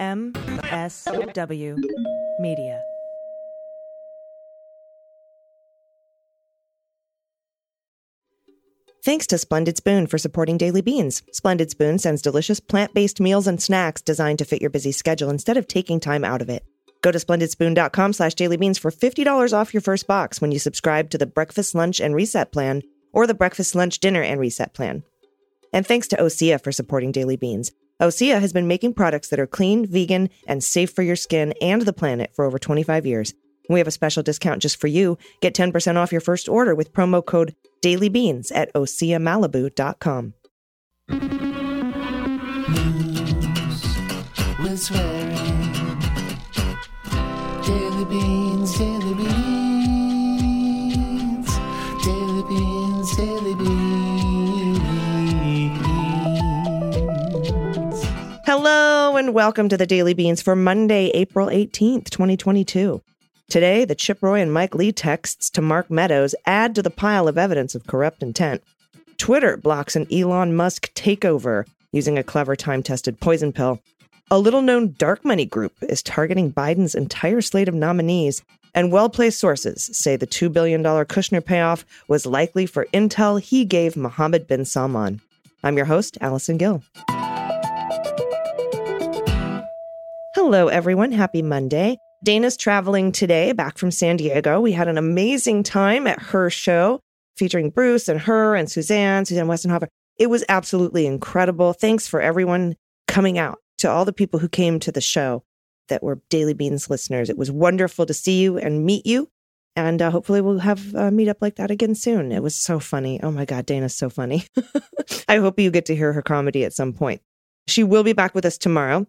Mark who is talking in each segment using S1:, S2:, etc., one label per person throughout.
S1: MSW Media.
S2: Thanks to Splendid Spoon for supporting Daily Beans. Splendid Spoon sends delicious plant based meals and snacks designed to fit your busy schedule instead of taking time out of it. Go to splendidspoon.com slash dailybeans for $50 off your first box when you subscribe to the breakfast, lunch, and reset plan or the breakfast, lunch, dinner, and reset plan. And thanks to Osea for supporting Daily Beans. Osea has been making products that are clean, vegan, and safe for your skin and the planet for over 25 years. We have a special discount just for you. Get 10% off your first order with promo code DailyBeans at OseaMalibu.com.
S3: Daily beans,
S2: and welcome to the Daily Beans for Monday, April 18th, 2022. Today, the Chip Roy and Mike Lee texts to Mark Meadows add to the pile of evidence of corrupt intent. Twitter blocks an Elon Musk takeover using a clever time tested poison pill. A little known dark money group is targeting Biden's entire slate of nominees, and well placed sources say the $2 billion Kushner payoff was likely for intel he gave Mohammed bin Salman. I'm your host, Allison Gill. Hello, everyone. Happy Monday. Dana's traveling today back from San Diego. We had an amazing time at her show featuring Bruce and her and Suzanne, Suzanne Westenhoefer. It was absolutely incredible. Thanks for everyone coming out, to all the people who came to the show that were Daily Beans listeners. It was wonderful to see you and meet you. And uh, hopefully we'll have a meetup like that again soon. It was so funny. Oh my God, Dana's so funny. I hope you get to hear her comedy at some point. She will be back with us tomorrow.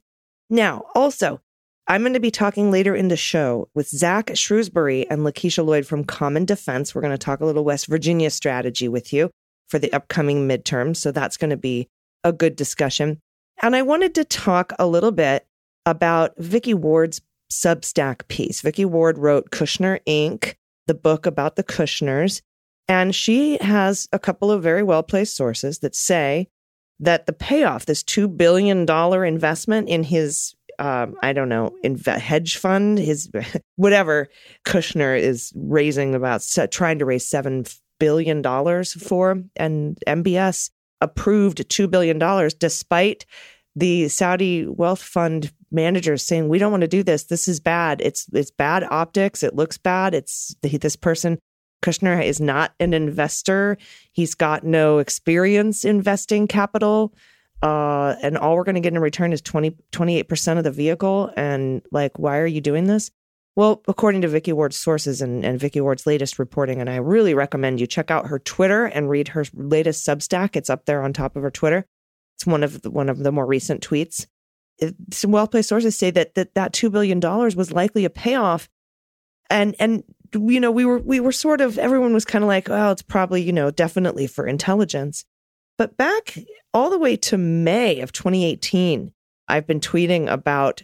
S2: Now, also, I'm going to be talking later in the show with Zach Shrewsbury and Lakiesha Lloyd from Common Defense. We're going to talk a little West Virginia strategy with you for the upcoming midterms. So that's going to be a good discussion. And I wanted to talk a little bit about Vicky Ward's Substack piece. Vicky Ward wrote Kushner Inc., the book about the Kushners. And she has a couple of very well placed sources that say that the payoff, this $2 billion investment in his um, I don't know, hedge fund, his whatever Kushner is raising about trying to raise seven billion dollars for, and MBS approved two billion dollars despite the Saudi wealth fund managers saying we don't want to do this. This is bad. It's it's bad optics. It looks bad. It's this person. Kushner is not an investor. He's got no experience investing capital uh, and all we're going to get in return is 20, 28% of the vehicle. And like, why are you doing this? Well, according to Vicky Ward's sources and, and Vicky Ward's latest reporting, and I really recommend you check out her Twitter and read her latest Substack. It's up there on top of her Twitter. It's one of the, one of the more recent tweets. It, some well-placed sources say that that that two billion dollars was likely a payoff, and and you know we were we were sort of everyone was kind of like, oh, it's probably you know definitely for intelligence. But back all the way to May of 2018, I've been tweeting about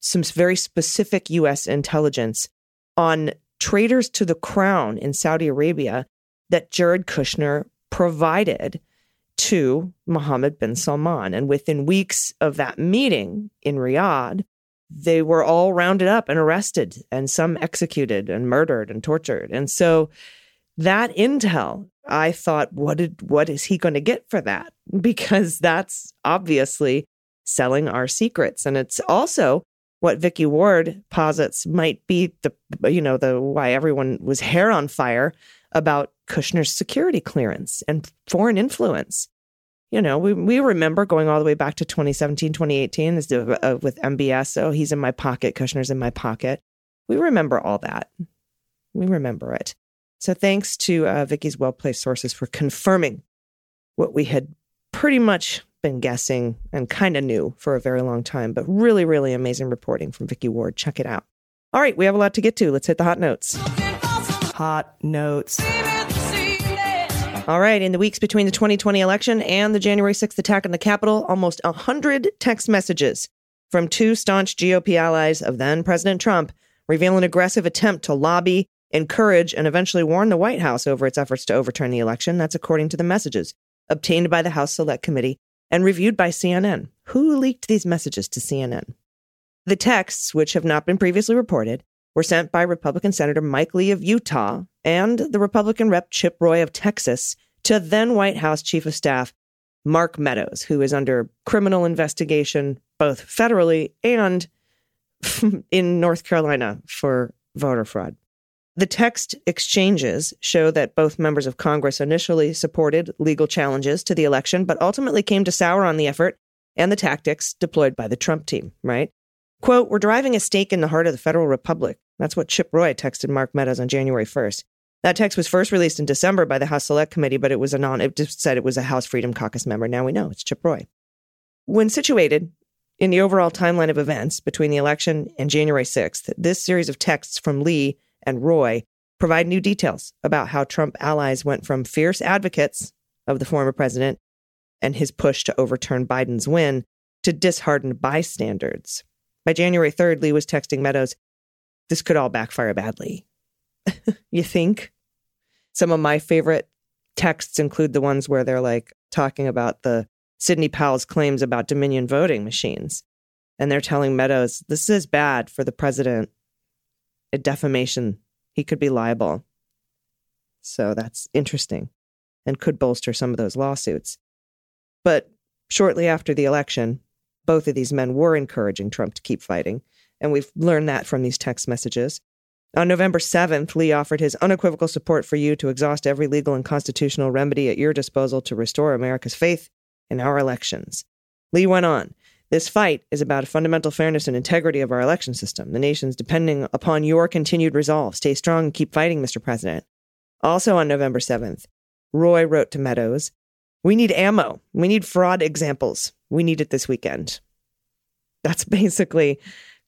S2: some very specific US intelligence on traitors to the crown in Saudi Arabia that Jared Kushner provided to Mohammed bin Salman. And within weeks of that meeting in Riyadh, they were all rounded up and arrested, and some executed and murdered and tortured. And so that intel I thought, what did what is he going to get for that? Because that's obviously selling our secrets, and it's also what Vicky Ward posits might be the you know the why everyone was hair on fire about Kushner's security clearance and foreign influence. You know, we we remember going all the way back to 2017, 2018 uh, with MBS. So he's in my pocket. Kushner's in my pocket. We remember all that. We remember it. So thanks to uh, Vicky's well placed sources for confirming what we had pretty much been guessing and kind of knew for a very long time, but really, really amazing reporting from Vicky Ward. Check it out. All right, we have a lot to get to. Let's hit the hot notes. Hot notes. All right, in the weeks between the 2020 election and the January 6th attack on the Capitol, almost 100 text messages from two staunch GOP allies of then President Trump reveal an aggressive attempt to lobby encourage, and eventually warn the White House over its efforts to overturn the election. That's according to the messages obtained by the House Select Committee and reviewed by CNN. Who leaked these messages to CNN? The texts, which have not been previously reported, were sent by Republican Senator Mike Lee of Utah and the Republican Rep Chip Roy of Texas to then White House Chief of Staff Mark Meadows, who is under criminal investigation both federally and in North Carolina for voter fraud. The text exchanges show that both members of Congress initially supported legal challenges to the election, but ultimately came to sour on the effort and the tactics deployed by the Trump team, right? Quote, We're driving a stake in the heart of the federal republic. That's what Chip Roy texted Mark Meadows on January 1st. That text was first released in December by the House Select Committee, but it was a non, it just said it was a House Freedom Caucus member. Now we know it's Chip Roy. When situated in the overall timeline of events between the election and January 6th, this series of texts from Lee and Roy provide new details about how Trump allies went from fierce advocates of the former president and his push to overturn Biden's win to disheartened bystanders. By January 3rd, Lee was texting Meadows, this could all backfire badly. you think? Some of my favorite texts include the ones where they're like talking about the Sidney Powell's claims about Dominion voting machines. And they're telling Meadows, this is bad for the president a defamation. He could be liable. So that's interesting and could bolster some of those lawsuits. But shortly after the election, both of these men were encouraging Trump to keep fighting. And we've learned that from these text messages. On November 7th, Lee offered his unequivocal support for you to exhaust every legal and constitutional remedy at your disposal to restore America's faith in our elections. Lee went on this fight is about fundamental fairness and integrity of our election system. The nation's depending upon your continued resolve. Stay strong and keep fighting, Mr. President. Also on November 7th, Roy wrote to Meadows, We need ammo. We need fraud examples. We need it this weekend. That's basically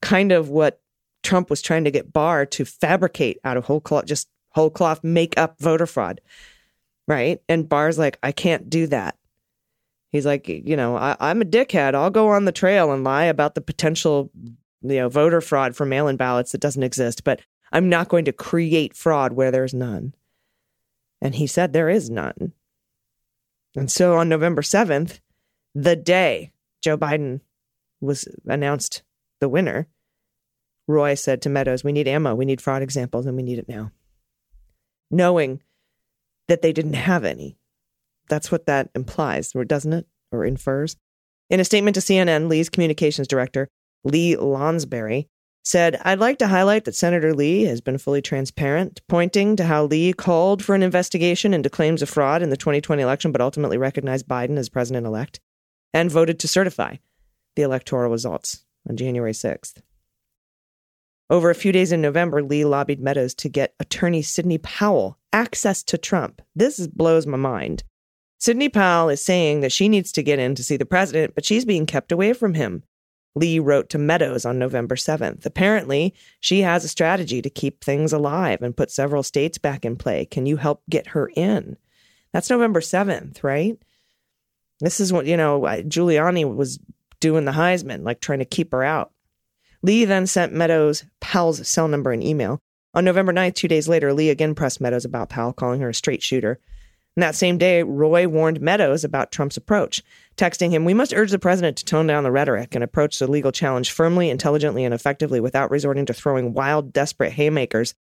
S2: kind of what Trump was trying to get Barr to fabricate out of whole cloth, just whole cloth make up voter fraud. Right. And Barr's like, I can't do that. He's like, you know, I, I'm a dickhead. I'll go on the trail and lie about the potential, you know, voter fraud for mail in ballots that doesn't exist, but I'm not going to create fraud where there's none. And he said there is none. And so on November 7th, the day Joe Biden was announced the winner, Roy said to Meadows, We need ammo, we need fraud examples, and we need it now. Knowing that they didn't have any. That's what that implies, doesn't it? Or infers. In a statement to CNN, Lee's communications director, Lee Lonsberry, said, I'd like to highlight that Senator Lee has been fully transparent, pointing to how Lee called for an investigation into claims of fraud in the 2020 election, but ultimately recognized Biden as president elect and voted to certify the electoral results on January 6th. Over a few days in November, Lee lobbied Meadows to get attorney Sidney Powell access to Trump. This blows my mind. Sidney Powell is saying that she needs to get in to see the president, but she's being kept away from him. Lee wrote to Meadows on November 7th. Apparently, she has a strategy to keep things alive and put several states back in play. Can you help get her in? That's November 7th, right? This is what, you know, Giuliani was doing the Heisman, like trying to keep her out. Lee then sent Meadows Powell's cell number and email. On November 9th, two days later, Lee again pressed Meadows about Powell, calling her a straight shooter. And that same day, Roy warned Meadows about Trump's approach, texting him, We must urge the president to tone down the rhetoric and approach the legal challenge firmly, intelligently, and effectively without resorting to throwing wild, desperate haymakers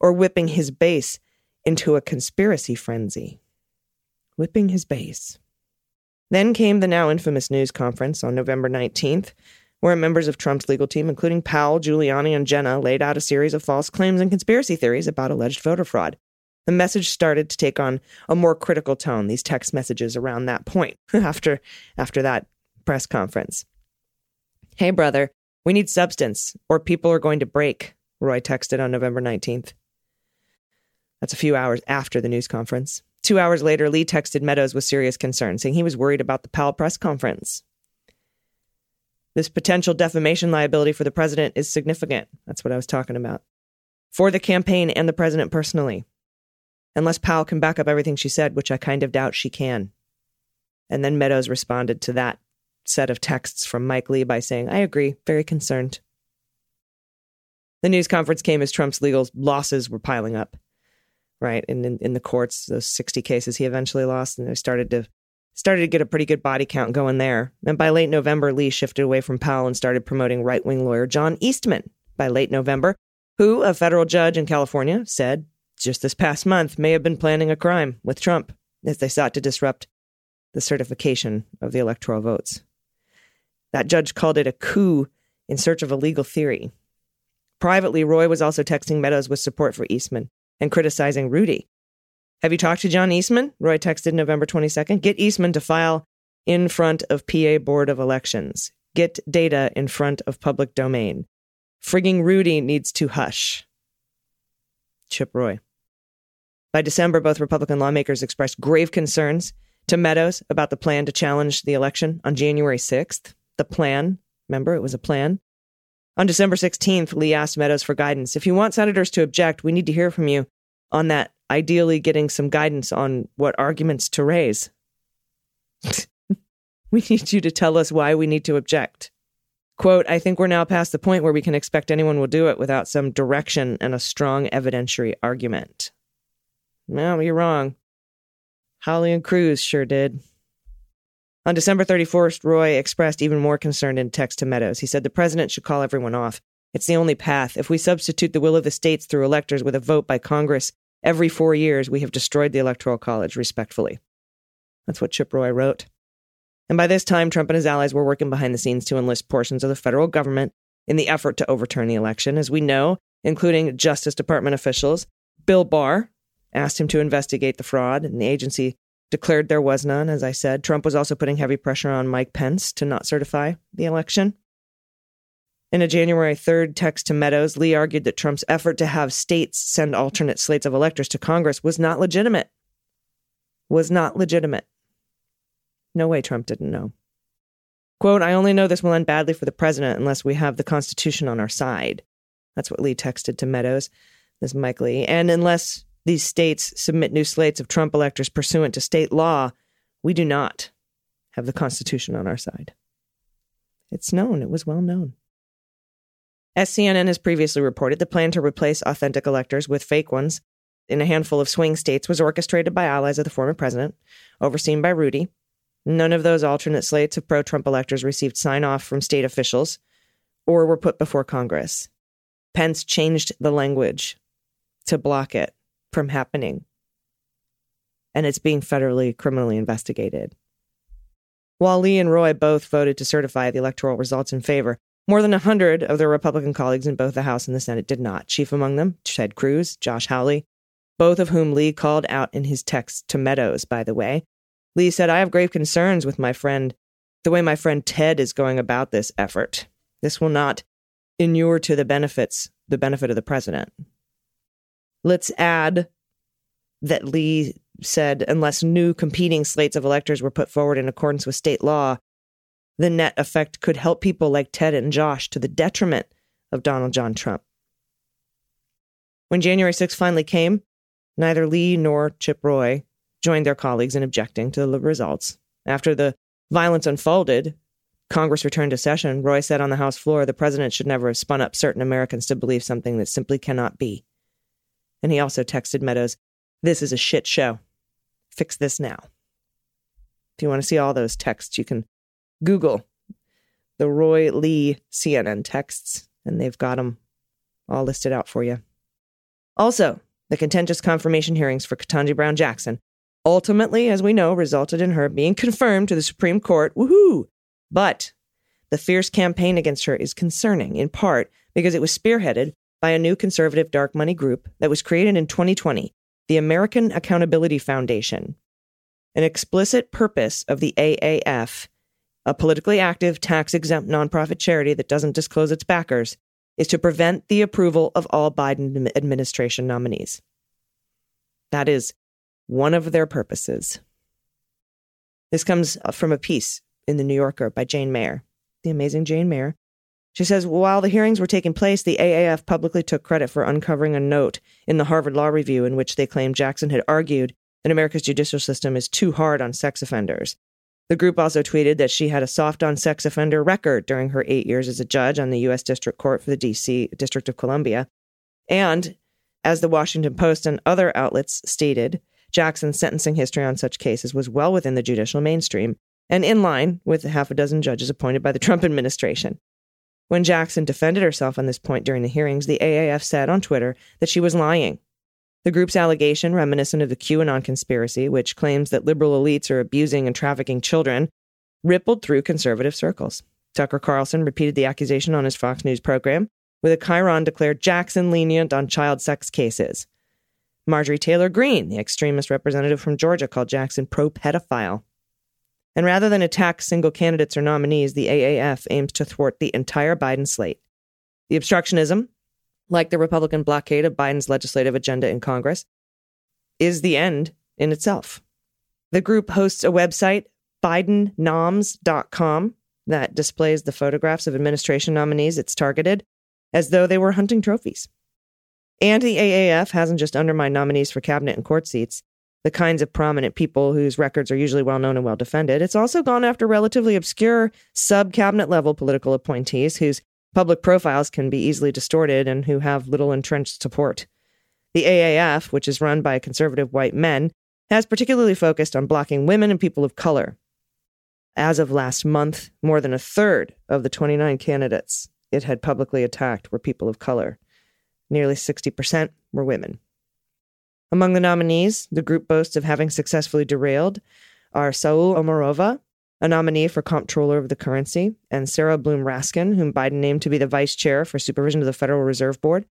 S2: or whipping his base into a conspiracy frenzy. Whipping his base. Then came the now infamous news conference on November 19th, where members of Trump's legal team, including Powell, Giuliani, and Jenna, laid out a series of false claims and conspiracy theories about alleged voter fraud. The message started to take on a more critical tone, these text messages around that point after after that press conference. Hey brother, we need substance or people are going to break, Roy texted on November 19th. That's a few hours after the news conference. Two hours later, Lee texted Meadows with serious concern, saying he was worried about the Powell press conference. This potential defamation liability for the president is significant. That's what I was talking about. For the campaign and the president personally unless Powell can back up everything she said, which I kind of doubt she can. And then Meadows responded to that set of texts from Mike Lee by saying, I agree, very concerned. The news conference came as Trump's legal losses were piling up, right? And in, in the courts, those 60 cases he eventually lost, and they started to started to get a pretty good body count going there. And by late November, Lee shifted away from Powell and started promoting right wing lawyer John Eastman by late November, who, a federal judge in California, said just this past month may have been planning a crime with Trump as they sought to disrupt the certification of the electoral votes. That judge called it a coup in search of a legal theory. Privately, Roy was also texting Meadows with support for Eastman and criticizing Rudy. Have you talked to John Eastman? Roy texted November 22nd. Get Eastman to file in front of PA Board of Elections. Get data in front of public domain. Frigging Rudy needs to hush. Chip Roy. By December, both Republican lawmakers expressed grave concerns to Meadows about the plan to challenge the election on January 6th. The plan, remember, it was a plan. On December 16th, Lee asked Meadows for guidance. If you want senators to object, we need to hear from you on that, ideally, getting some guidance on what arguments to raise. we need you to tell us why we need to object. Quote, I think we're now past the point where we can expect anyone will do it without some direction and a strong evidentiary argument. No, you're wrong. Hawley and Cruz sure did. On December 31st, Roy expressed even more concern in text to Meadows. He said the president should call everyone off. It's the only path. If we substitute the will of the states through electors with a vote by Congress every four years, we have destroyed the Electoral College, respectfully. That's what Chip Roy wrote. And by this time, Trump and his allies were working behind the scenes to enlist portions of the federal government in the effort to overturn the election. As we know, including Justice Department officials, Bill Barr, asked him to investigate the fraud, and the agency declared there was none. As I said, Trump was also putting heavy pressure on Mike Pence to not certify the election. In a January 3rd text to Meadows, Lee argued that Trump's effort to have states send alternate slates of electors to Congress was not legitimate. Was not legitimate. No way Trump didn't know. Quote, I only know this will end badly for the president unless we have the Constitution on our side. That's what Lee texted to Meadows. This is Mike Lee. And unless these states submit new slates of Trump electors pursuant to state law, we do not have the Constitution on our side. It's known, it was well known. As CNN has previously reported, the plan to replace authentic electors with fake ones in a handful of swing states was orchestrated by allies of the former president, overseen by Rudy. None of those alternate slates of pro Trump electors received sign off from state officials or were put before Congress. Pence changed the language to block it from happening. And it's being federally criminally investigated. While Lee and Roy both voted to certify the electoral results in favor, more than 100 of their Republican colleagues in both the House and the Senate did not. Chief among them, Ted Cruz, Josh Hawley, both of whom Lee called out in his text to Meadows, by the way. Lee said, I have grave concerns with my friend, the way my friend Ted is going about this effort. This will not inure to the benefits, the benefit of the president. Let's add that Lee said unless new competing slates of electors were put forward in accordance with state law, the net effect could help people like Ted and Josh to the detriment of Donald John Trump. When January 6 finally came, neither Lee nor Chip Roy joined their colleagues in objecting to the results. After the violence unfolded, Congress returned to session. Roy said on the House floor the president should never have spun up certain Americans to believe something that simply cannot be. And he also texted Meadows, This is a shit show. Fix this now. If you want to see all those texts, you can Google the Roy Lee CNN texts, and they've got them all listed out for you. Also, the contentious confirmation hearings for Ketanji Brown Jackson ultimately, as we know, resulted in her being confirmed to the Supreme Court. Woohoo! But the fierce campaign against her is concerning, in part because it was spearheaded by a new conservative dark money group that was created in 2020, the American Accountability Foundation. An explicit purpose of the AAF, a politically active, tax exempt nonprofit charity that doesn't disclose its backers, is to prevent the approval of all Biden administration nominees. That is one of their purposes. This comes uh, from a piece in The New Yorker by Jane Mayer, the amazing Jane Mayer, she says while the hearings were taking place, the AAF publicly took credit for uncovering a note in the Harvard Law Review in which they claimed Jackson had argued that America's judicial system is too hard on sex offenders. The group also tweeted that she had a soft on sex offender record during her eight years as a judge on the U.S. District Court for the D.C. District of Columbia. And, as the Washington Post and other outlets stated, Jackson's sentencing history on such cases was well within the judicial mainstream and in line with half a dozen judges appointed by the Trump administration. When Jackson defended herself on this point during the hearings, the AAF said on Twitter that she was lying. The group's allegation, reminiscent of the QAnon conspiracy, which claims that liberal elites are abusing and trafficking children, rippled through conservative circles. Tucker Carlson repeated the accusation on his Fox News program, with a chyron declared Jackson lenient on child sex cases. Marjorie Taylor Greene, the extremist representative from Georgia, called Jackson pro pedophile. And rather than attack single candidates or nominees, the AAF aims to thwart the entire Biden slate. The obstructionism, like the Republican blockade of Biden's legislative agenda in Congress, is the end in itself. The group hosts a website, BidenNoms.com, that displays the photographs of administration nominees it's targeted as though they were hunting trophies. And the AAF hasn't just undermined nominees for cabinet and court seats, the kinds of prominent people whose records are usually well known and well defended. It's also gone after relatively obscure sub cabinet level political appointees whose public profiles can be easily distorted and who have little entrenched support. The AAF, which is run by conservative white men, has particularly focused on blocking women and people of color. As of last month, more than a third of the 29 candidates it had publicly attacked were people of color. Nearly 60% were women. Among the nominees, the group boasts of having successfully derailed are Saule Omarova, a nominee for comptroller of the currency, and Sarah Bloom Raskin, whom Biden named to be the vice chair for supervision of the Federal Reserve Board,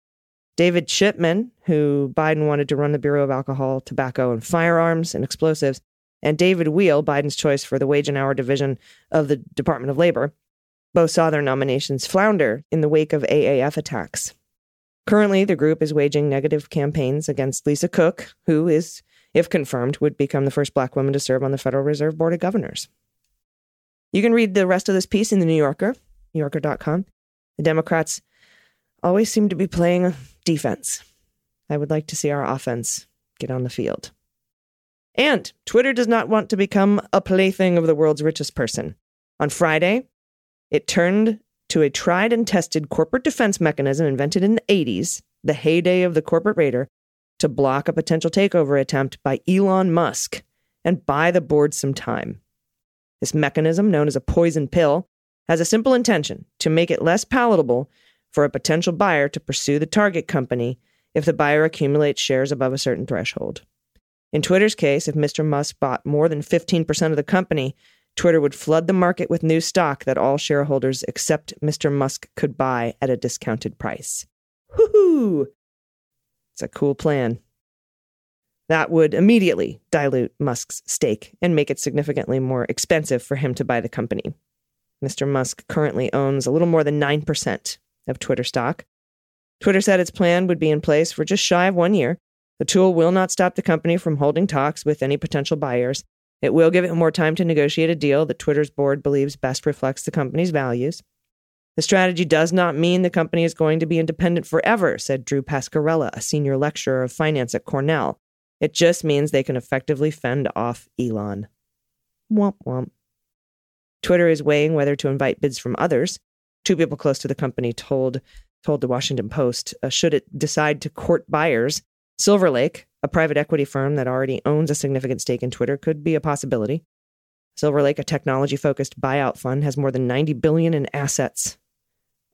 S2: David Chipman, who Biden wanted to run the Bureau of Alcohol, Tobacco, and Firearms and Explosives, and David Weil, Biden's choice for the Wage and Hour Division of the Department of Labor. Both saw their nominations flounder in the wake of AAF attacks. Currently, the group is waging negative campaigns against Lisa Cook, who is, if confirmed, would become the first black woman to serve on the Federal Reserve Board of Governors. You can read the rest of this piece in the New Yorker, NewYorker.com. The Democrats always seem to be playing defense. I would like to see our offense get on the field. And Twitter does not want to become a plaything of the world's richest person. On Friday, it turned to a tried and tested corporate defense mechanism invented in the 80s, the heyday of the corporate raider, to block a potential takeover attempt by Elon Musk and buy the board some time. This mechanism, known as a poison pill, has a simple intention to make it less palatable for a potential buyer to pursue the target company if the buyer accumulates shares above a certain threshold. In Twitter's case, if Mr. Musk bought more than 15% of the company, Twitter would flood the market with new stock that all shareholders except Mr. Musk could buy at a discounted price. Woohoo! It's a cool plan. That would immediately dilute Musk's stake and make it significantly more expensive for him to buy the company. Mr. Musk currently owns a little more than 9% of Twitter stock. Twitter said its plan would be in place for just shy of one year. The tool will not stop the company from holding talks with any potential buyers. It will give it more time to negotiate a deal that Twitter's board believes best reflects the company's values. The strategy does not mean the company is going to be independent forever, said Drew Pascarella, a senior lecturer of finance at Cornell. It just means they can effectively fend off Elon. Womp womp. Twitter is weighing whether to invite bids from others. Two people close to the company told told the Washington Post, uh, should it decide to court buyers, Silver Lake, a private equity firm that already owns a significant stake in Twitter, could be a possibility. Silver Lake, a technology-focused buyout fund, has more than 90 billion in assets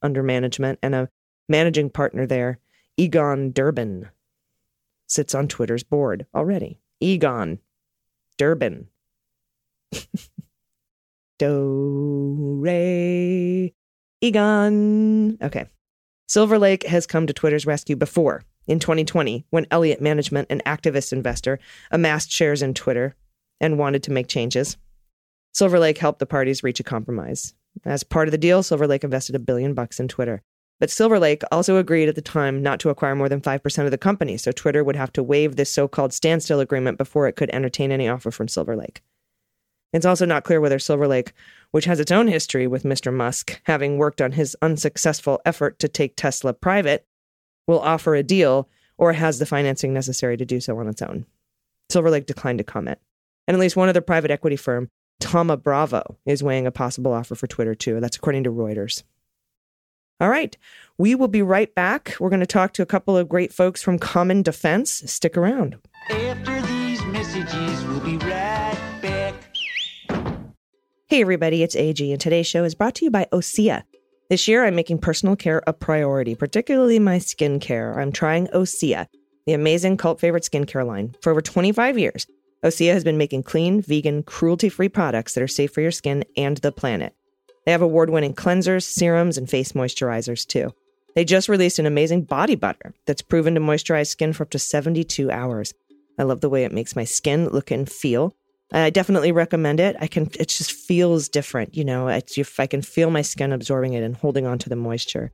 S2: under management, and a managing partner there, Egon Durban, sits on Twitter's board already. Egon Durban. Do re Egon. Okay. Silver Lake has come to Twitter's rescue before in 2020 when Elliott Management, an activist investor, amassed shares in Twitter and wanted to make changes. Silver Lake helped the parties reach a compromise. As part of the deal, Silver Lake invested a billion bucks in Twitter. But Silver Lake also agreed at the time not to acquire more than 5% of the company, so Twitter would have to waive this so called standstill agreement before it could entertain any offer from Silver Lake. It's also not clear whether Silver Lake, which has its own history with Mr. Musk, having worked on his unsuccessful effort to take Tesla private, will offer a deal or has the financing necessary to do so on its own. Silver Lake declined to comment. And at least one other private equity firm, Thoma Bravo, is weighing a possible offer for Twitter too. That's according to Reuters. All right, we will be right back. We're going to talk to a couple of great folks from Common Defense. Stick around.
S3: After these AGs. We'll be right back.
S2: Hey, everybody, it's AG, and today's show is brought to you by Osea. This year, I'm making personal care a priority, particularly my skincare. I'm trying Osea, the amazing cult favorite skincare line. For over 25 years, Osea has been making clean, vegan, cruelty free products that are safe for your skin and the planet. They have award winning cleansers, serums, and face moisturizers, too. They just released an amazing body butter that's proven to moisturize skin for up to 72 hours. I love the way it makes my skin look and feel. I definitely recommend it. I can. It just feels different, you know. If I can feel my skin absorbing it and holding on to the moisture.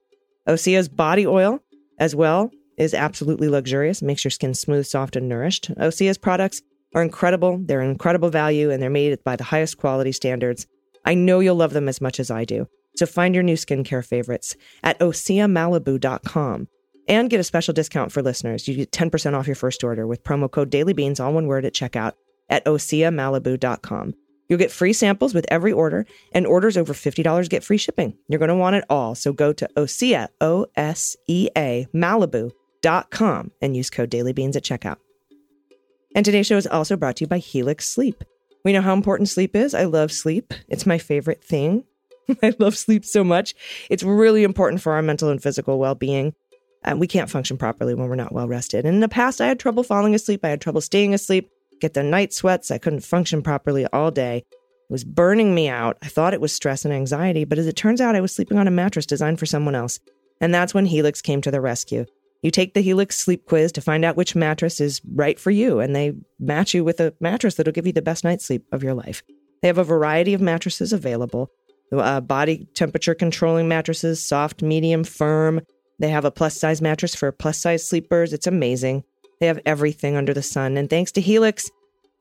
S2: Osea's body oil, as well, is absolutely luxurious. Makes your skin smooth, soft, and nourished. Osea's products are incredible. They're incredible value, and they're made by the highest quality standards. I know you'll love them as much as I do. So find your new skincare favorites at oseamalibu.com and get a special discount for listeners. You get 10% off your first order with promo code dailybeans, all one word at checkout at oseamalibu.com. You'll get free samples with every order, and orders over $50 get free shipping. You're going to want it all. So go to Osea, O S E A, Malibu.com and use code dailybeans at checkout. And today's show is also brought to you by Helix Sleep. We know how important sleep is. I love sleep, it's my favorite thing. I love sleep so much. It's really important for our mental and physical well being. Um, we can't function properly when we're not well rested. And in the past, I had trouble falling asleep. I had trouble staying asleep, get the night sweats. I couldn't function properly all day. It was burning me out. I thought it was stress and anxiety, but as it turns out, I was sleeping on a mattress designed for someone else. And that's when Helix came to the rescue. You take the Helix sleep quiz to find out which mattress is right for you, and they match you with a mattress that'll give you the best night's sleep of your life. They have a variety of mattresses available uh, body temperature controlling mattresses, soft, medium, firm. They have a plus size mattress for plus size sleepers. It's amazing. They have everything under the sun. And thanks to Helix,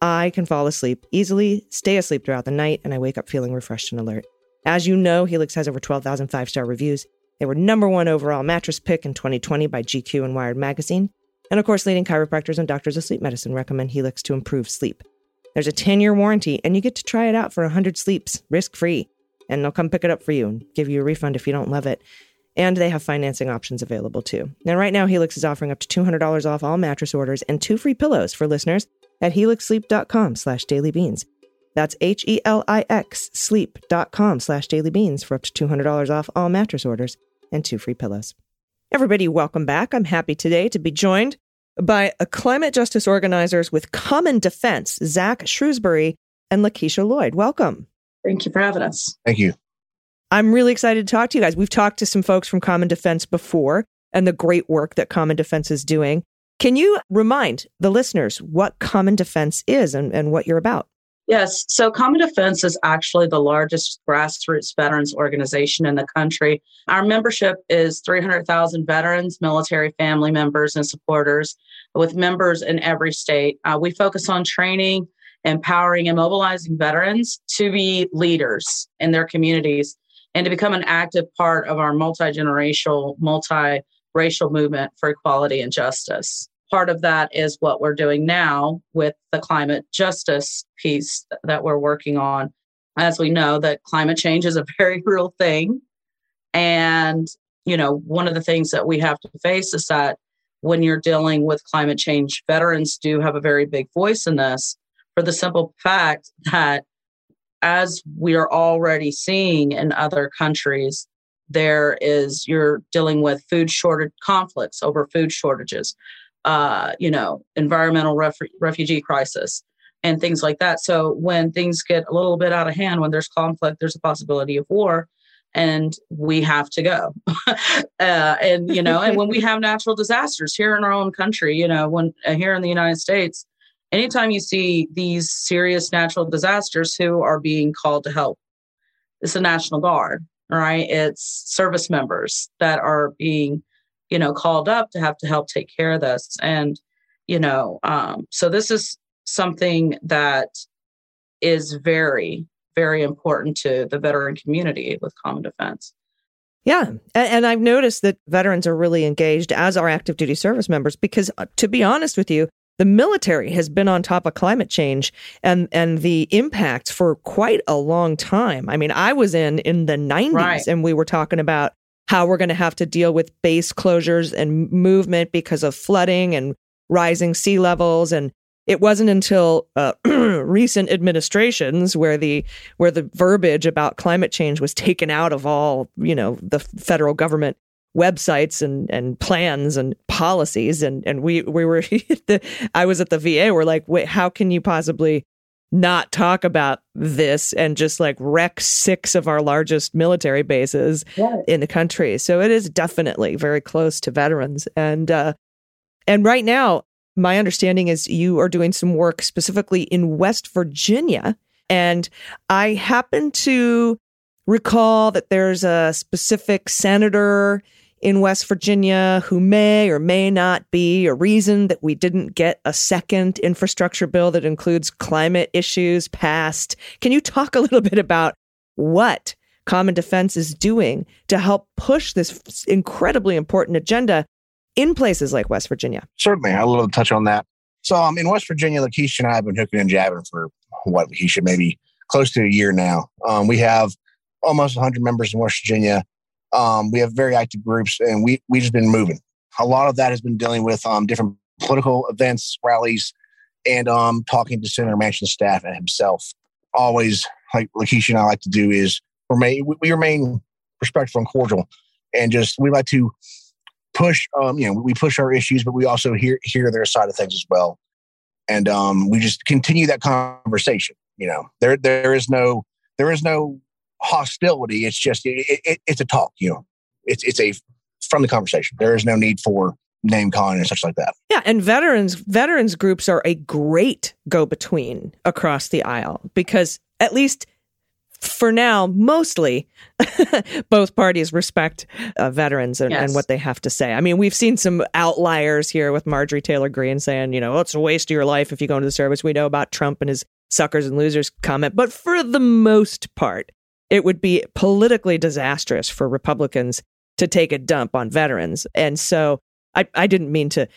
S2: I can fall asleep easily, stay asleep throughout the night, and I wake up feeling refreshed and alert. As you know, Helix has over 12,000 five star reviews. They were number one overall mattress pick in 2020 by GQ and Wired Magazine. And of course, leading chiropractors and doctors of sleep medicine recommend Helix to improve sleep. There's a 10 year warranty, and you get to try it out for 100 sleeps, risk free. And they'll come pick it up for you and give you a refund if you don't love it. And they have financing options available too. Now, right now, Helix is offering up to $200 off all mattress orders and two free pillows for listeners at helixsleep.com slash dailybeans. That's H-E-L-I-X sleep.com slash dailybeans for up to $200 off all mattress orders and two free pillows. Everybody, welcome back. I'm happy today to be joined by a climate justice organizers with Common Defense, Zach Shrewsbury and Lakiesha Lloyd. Welcome.
S4: Thank you for having us.
S5: Thank you.
S2: I'm really excited to talk to you guys. We've talked to some folks from Common Defense before and the great work that Common Defense is doing. Can you remind the listeners what Common Defense is and, and what you're about?
S4: Yes. So, Common Defense is actually the largest grassroots veterans organization in the country. Our membership is 300,000 veterans, military family members, and supporters with members in every state. Uh, we focus on training, empowering, and mobilizing veterans to be leaders in their communities and to become an active part of our multi generational, multi racial movement for equality and justice part of that is what we're doing now with the climate justice piece that we're working on. As we know, that climate change is a very real thing. And, you know, one of the things that we have to face is that when you're dealing with climate change, veterans do have a very big voice in this for the simple fact that as we are already seeing in other countries, there is you're dealing with food shortage conflicts over food shortages uh, you know, environmental ref- refugee crisis and things like that. So when things get a little bit out of hand, when there's conflict, there's a possibility of war, and we have to go. uh, and you know, and when we have natural disasters here in our own country, you know, when uh, here in the United States, anytime you see these serious natural disasters, who are being called to help? It's the National Guard, right? It's service members that are being you know called up to have to help take care of this and you know um, so this is something that is very very important to the veteran community with common defense
S2: yeah. And, I've noticed that veterans are really engaged, as are active duty service members, because uh, to be honest with you, the military has been on top of climate change and, and the impacts for quite a long time. I mean, I was in in the 90s
S4: Right.
S2: and we were talking about how we're going to have to deal with base closures and movement because of flooding and rising sea levels. And it wasn't until uh, recent administrations where the where the verbiage about climate change was taken out of all you know the federal government websites and and plans and policies and and we we were the, I was at the VA we're like wait how can you possibly not talk about this and just like wreck six of our largest military bases in the country. So it is definitely very close to veterans. And uh and right now my understanding is you are doing some work specifically in West Virginia. And I happen to recall that there's a specific senator in West Virginia who may or may not be a reason that we didn't get a second infrastructure bill that includes climate issues passed. Can you talk a little bit about what Common Defense is doing to help push this incredibly important agenda in places like West Virginia?
S5: Certainly. Love to touch on that. So um, in West Virginia, Lakiesha and I have been hooking and jabbing for what, Lakiesha, maybe close to a year now. Um, we have almost 100 members in West Virginia. Um, we have very active groups, and we we just been moving. A lot of that has been dealing with um, different political events, rallies, and um, talking to Senator Manchin staff and himself. Always, like Lakiesha and I like to do, is remain we, we remain respectful and cordial, and just we like to push. Um, you know, we push our issues, but we also hear hear their side of things as well, and um, we just continue that conversation. You know, there there is no there is no hostility. It's just it, it, it's a talk. You know, it's it's a friendly conversation. There is no need for name calling and such like that.
S2: Yeah, and veterans veterans groups are a great go between across the aisle because at least for now, mostly both parties respect uh, veterans and, yes. and, what they have to say. I mean, we've seen some outliers here with Marjorie Taylor Greene saying, you know, oh, it's a waste of your life if you go into the service. We know about Trump and his suckers and losers comment, but for the most part, it would be politically disastrous for Republicans to take a dump on veterans. And so I, I didn't mean to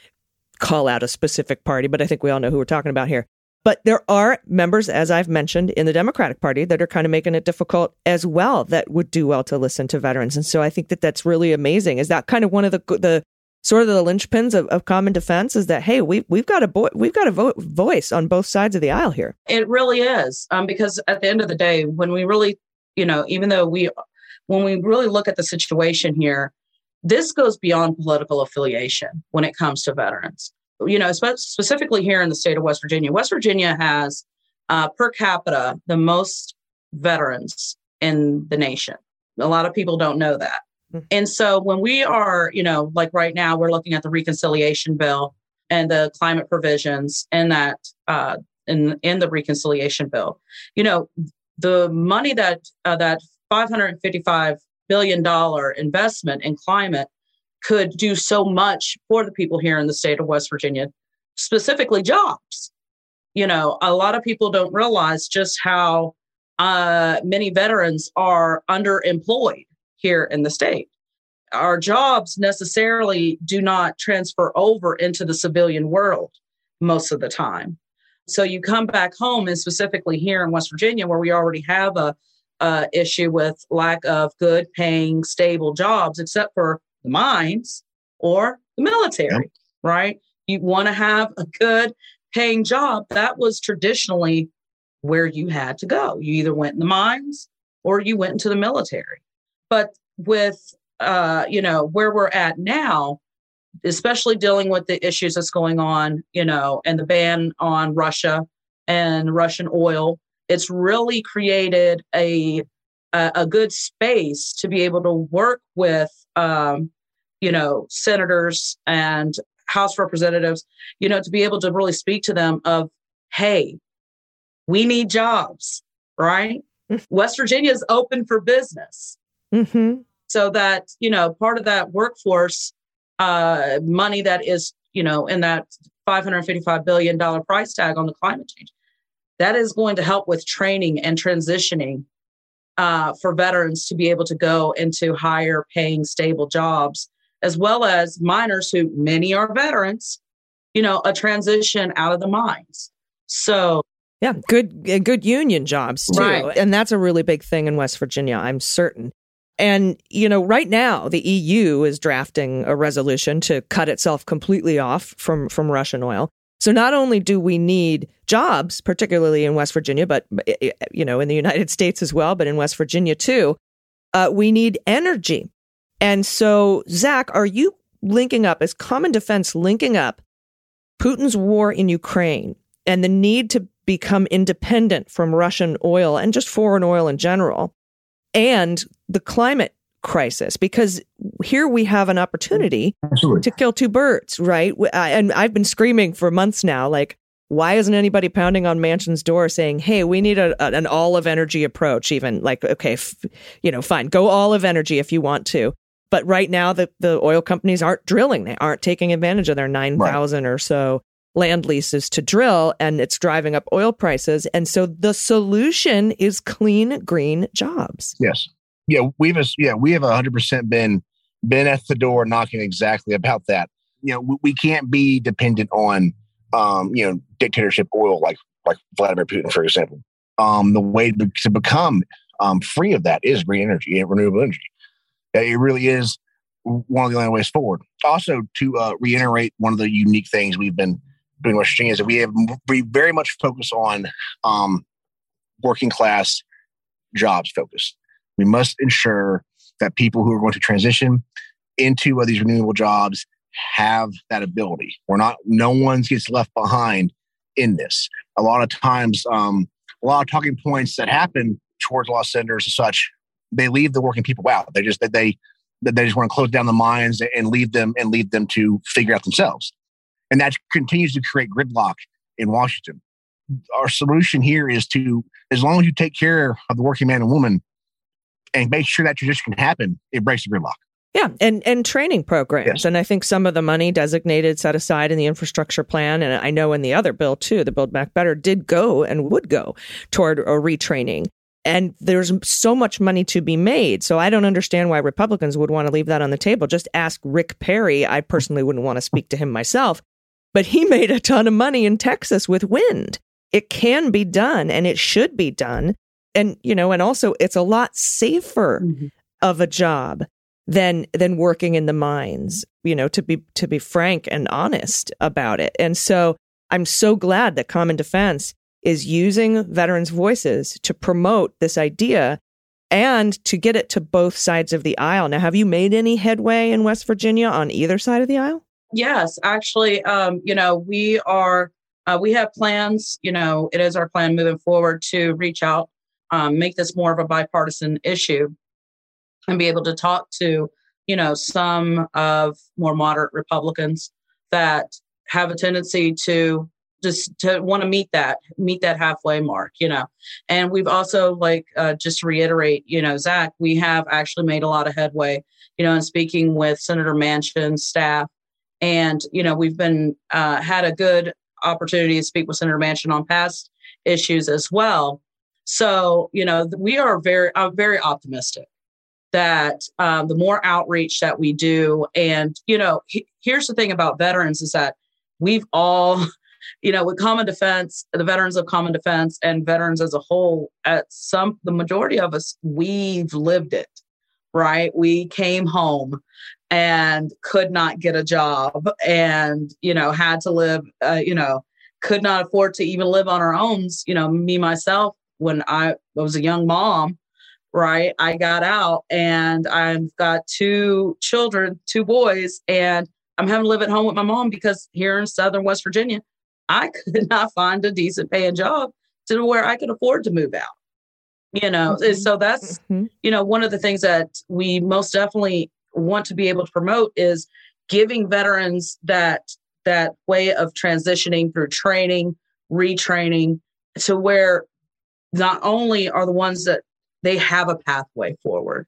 S2: call out a specific party, but I think we all know who we're talking about here. But there are members, as I've mentioned, in the Democratic Party that are kind of making it difficult as well that would do well to listen to veterans. And so I think that that's really amazing. Is that kind of one of the the sort of the linchpins of, of common defense is that hey we we've got a bo- we've got a vo- voice on both sides of the aisle here.
S4: It really is um, because at the end of the day, when we really you know, even though we, when we really look at the situation here, this goes beyond political affiliation when it comes to veterans. You know, spe- specifically here in the state of West Virginia, West Virginia has uh, per capita the most veterans in the nation. A lot of people don't know that. Mm-hmm. And so when we are, you know, like right now, we're looking at the reconciliation bill and the climate provisions in that uh, in in the reconciliation bill. You know, the money that uh, that 555 billion dollar investment in climate could do so much for the people here in the state of West Virginia, specifically jobs. You know, a lot of people don't realize just how uh, many veterans are underemployed here in the state. Our jobs necessarily do not transfer over into the civilian world most of the time. So you come back home, and specifically here in West Virginia, where we already have a, a issue with lack of good paying, stable jobs, except for the mines or the military, right? You want to have a good paying job. That was traditionally where you had to go. You either went in the mines or you went into the military. But with uh, you know where we're at now, especially dealing with the issues that's going on, you know, and the ban on Russia and Russian oil. It's really created a a, a good space to be able to work with, um, you know, senators and House representatives, you know, to be able to really speak to them of, hey, we need jobs, right? West Virginia is open for business. Mm-hmm. So that, you know, part of that workforce uh, money that is, you know, in that $555 billion price tag on the climate change. That is going to help with training and transitioning uh, for veterans to be able to go into higher paying, stable jobs, as well as miners who many are veterans, you know, a transition out of the mines. So,
S2: yeah, good good union jobs too. Right. And that's a really big thing in West Virginia, I'm certain. And, you know, right now the EU is drafting a resolution to cut itself completely off from, from Russian oil. So not only do we need jobs, particularly in West Virginia, but you know, in the United States as well, but in West Virginia too, uh, we need energy. And so, Zach, are you linking up, is Common Defense linking up Putin's war in Ukraine and the need to become independent from Russian oil and just foreign oil in general and the climate crisis? Because here we have an opportunity
S5: Absolutely.
S2: to kill two birds, right? And I've been screaming for months now, like, why isn't anybody pounding on Manchin's door saying, "Hey, we need a, an of energy approach"? Even like, okay, f- you know, fine, go all of energy if you want to, but right now, the, the oil companies aren't drilling. They aren't taking advantage of their 9,000 right. or so land leases to drill, and it's driving up oil prices. And so the solution is clean, green jobs.
S5: Yes. Yeah. We've, yeah, we have 100% been, been at the door knocking exactly about that. You know, we, we can't be dependent on, um, you know, dictatorship oil like, like Vladimir Putin, for example. Um, the way to become um, free of that is green energy and renewable energy. It really is one of the only ways forward. Also, to uh, reiterate one of the unique things we've been doing in West Virginia is that we have we very much focus on um, working class jobs focus. We must ensure that people who are going to transition into these renewable jobs have that ability. We're not, no one gets left behind in this. A lot of times, um, a lot of talking points that happen towards law centers and such they leave the working people out. They just they that they just want to close down the mines and leave them and leave them to figure out themselves. And that continues to create gridlock in Washington. Our solution here is to, as long as you take care of the working man and woman and make sure that transition can happen, it breaks the gridlock.
S2: Yeah, and and training programs, yes. and I think some of the money designated set aside in the infrastructure plan, and I know in the other bill too, the Build Back Better, did go and would go toward a retraining and there's so much money to be made. So I don't understand why Republicans would want to leave that on the table. Just ask Rick Perry. I personally wouldn't want to speak to him myself, but he made a ton of money in Texas with wind. It can be done and it should be done. And, you know, and also it's a lot safer mm-hmm. of a job than than working in the mines, you know, to be to be frank and honest about it. And so I'm so glad that Common Defense is using veterans' voices to promote this idea and to get it to both sides of the aisle. Now, have you made any headway in West Virginia on either side of the aisle?
S4: Yes, actually, um, you know, we are, uh, we have plans, you know, it is our plan moving forward to reach out, um, make this more of a bipartisan issue and be able to talk to, you know, some of more moderate Republicans that have a tendency to just to want to meet that meet that halfway mark you know. And we've also like uh, just reiterate you know zach we have actually made a lot of headway you know in speaking with senator manchin's staff and you know we've been uh, had a good opportunity to speak with senator manchin on past issues as well. So you know we are very i'm very optimistic that um, the more outreach that we do and you know he, here's the thing about veterans is that we've all you know, with common defense, the veterans of common defense and veterans as a whole, at some, the majority of us, we've lived it, right? We came home and could not get a job and, you know, had to live, uh, you know, could not afford to even live on our own. You know, me, myself, when I was a young mom, right? I got out and I've got two children, two boys, and I'm having to live at home with my mom because here in Southern West Virginia, I could not find a decent paying job to where I could afford to move out. You know, mm-hmm. so that's, mm-hmm. you know, one of the things that we most definitely want to be able to promote is giving veterans that that way of transitioning through training, retraining to where not only are the ones that they have a pathway forward,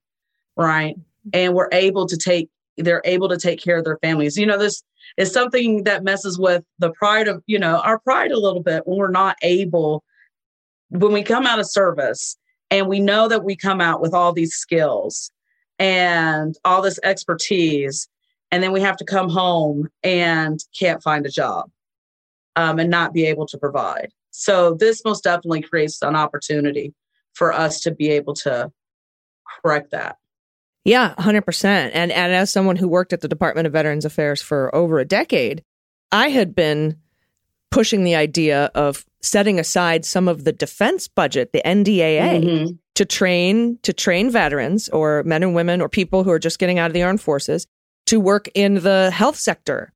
S4: right? Mm-hmm. And we're able to take they're able to take care of their families. You know, this is something that messes with the pride of, you know, our pride a little bit when we're not able, when we come out of service and we know that we come out with all these skills and all this expertise, and then we have to come home and can't find a job um, and not be able to provide. So, this most definitely creates an opportunity for us to be able to correct that.
S2: Yeah, 100%. And, and as someone who worked at the Department of Veterans Affairs for over a decade, I had been pushing the idea of setting aside some of the defense budget, the NDAA,
S4: Mhm.
S2: to train to train veterans or men and women or people who are just getting out of the armed forces to work in the health sector.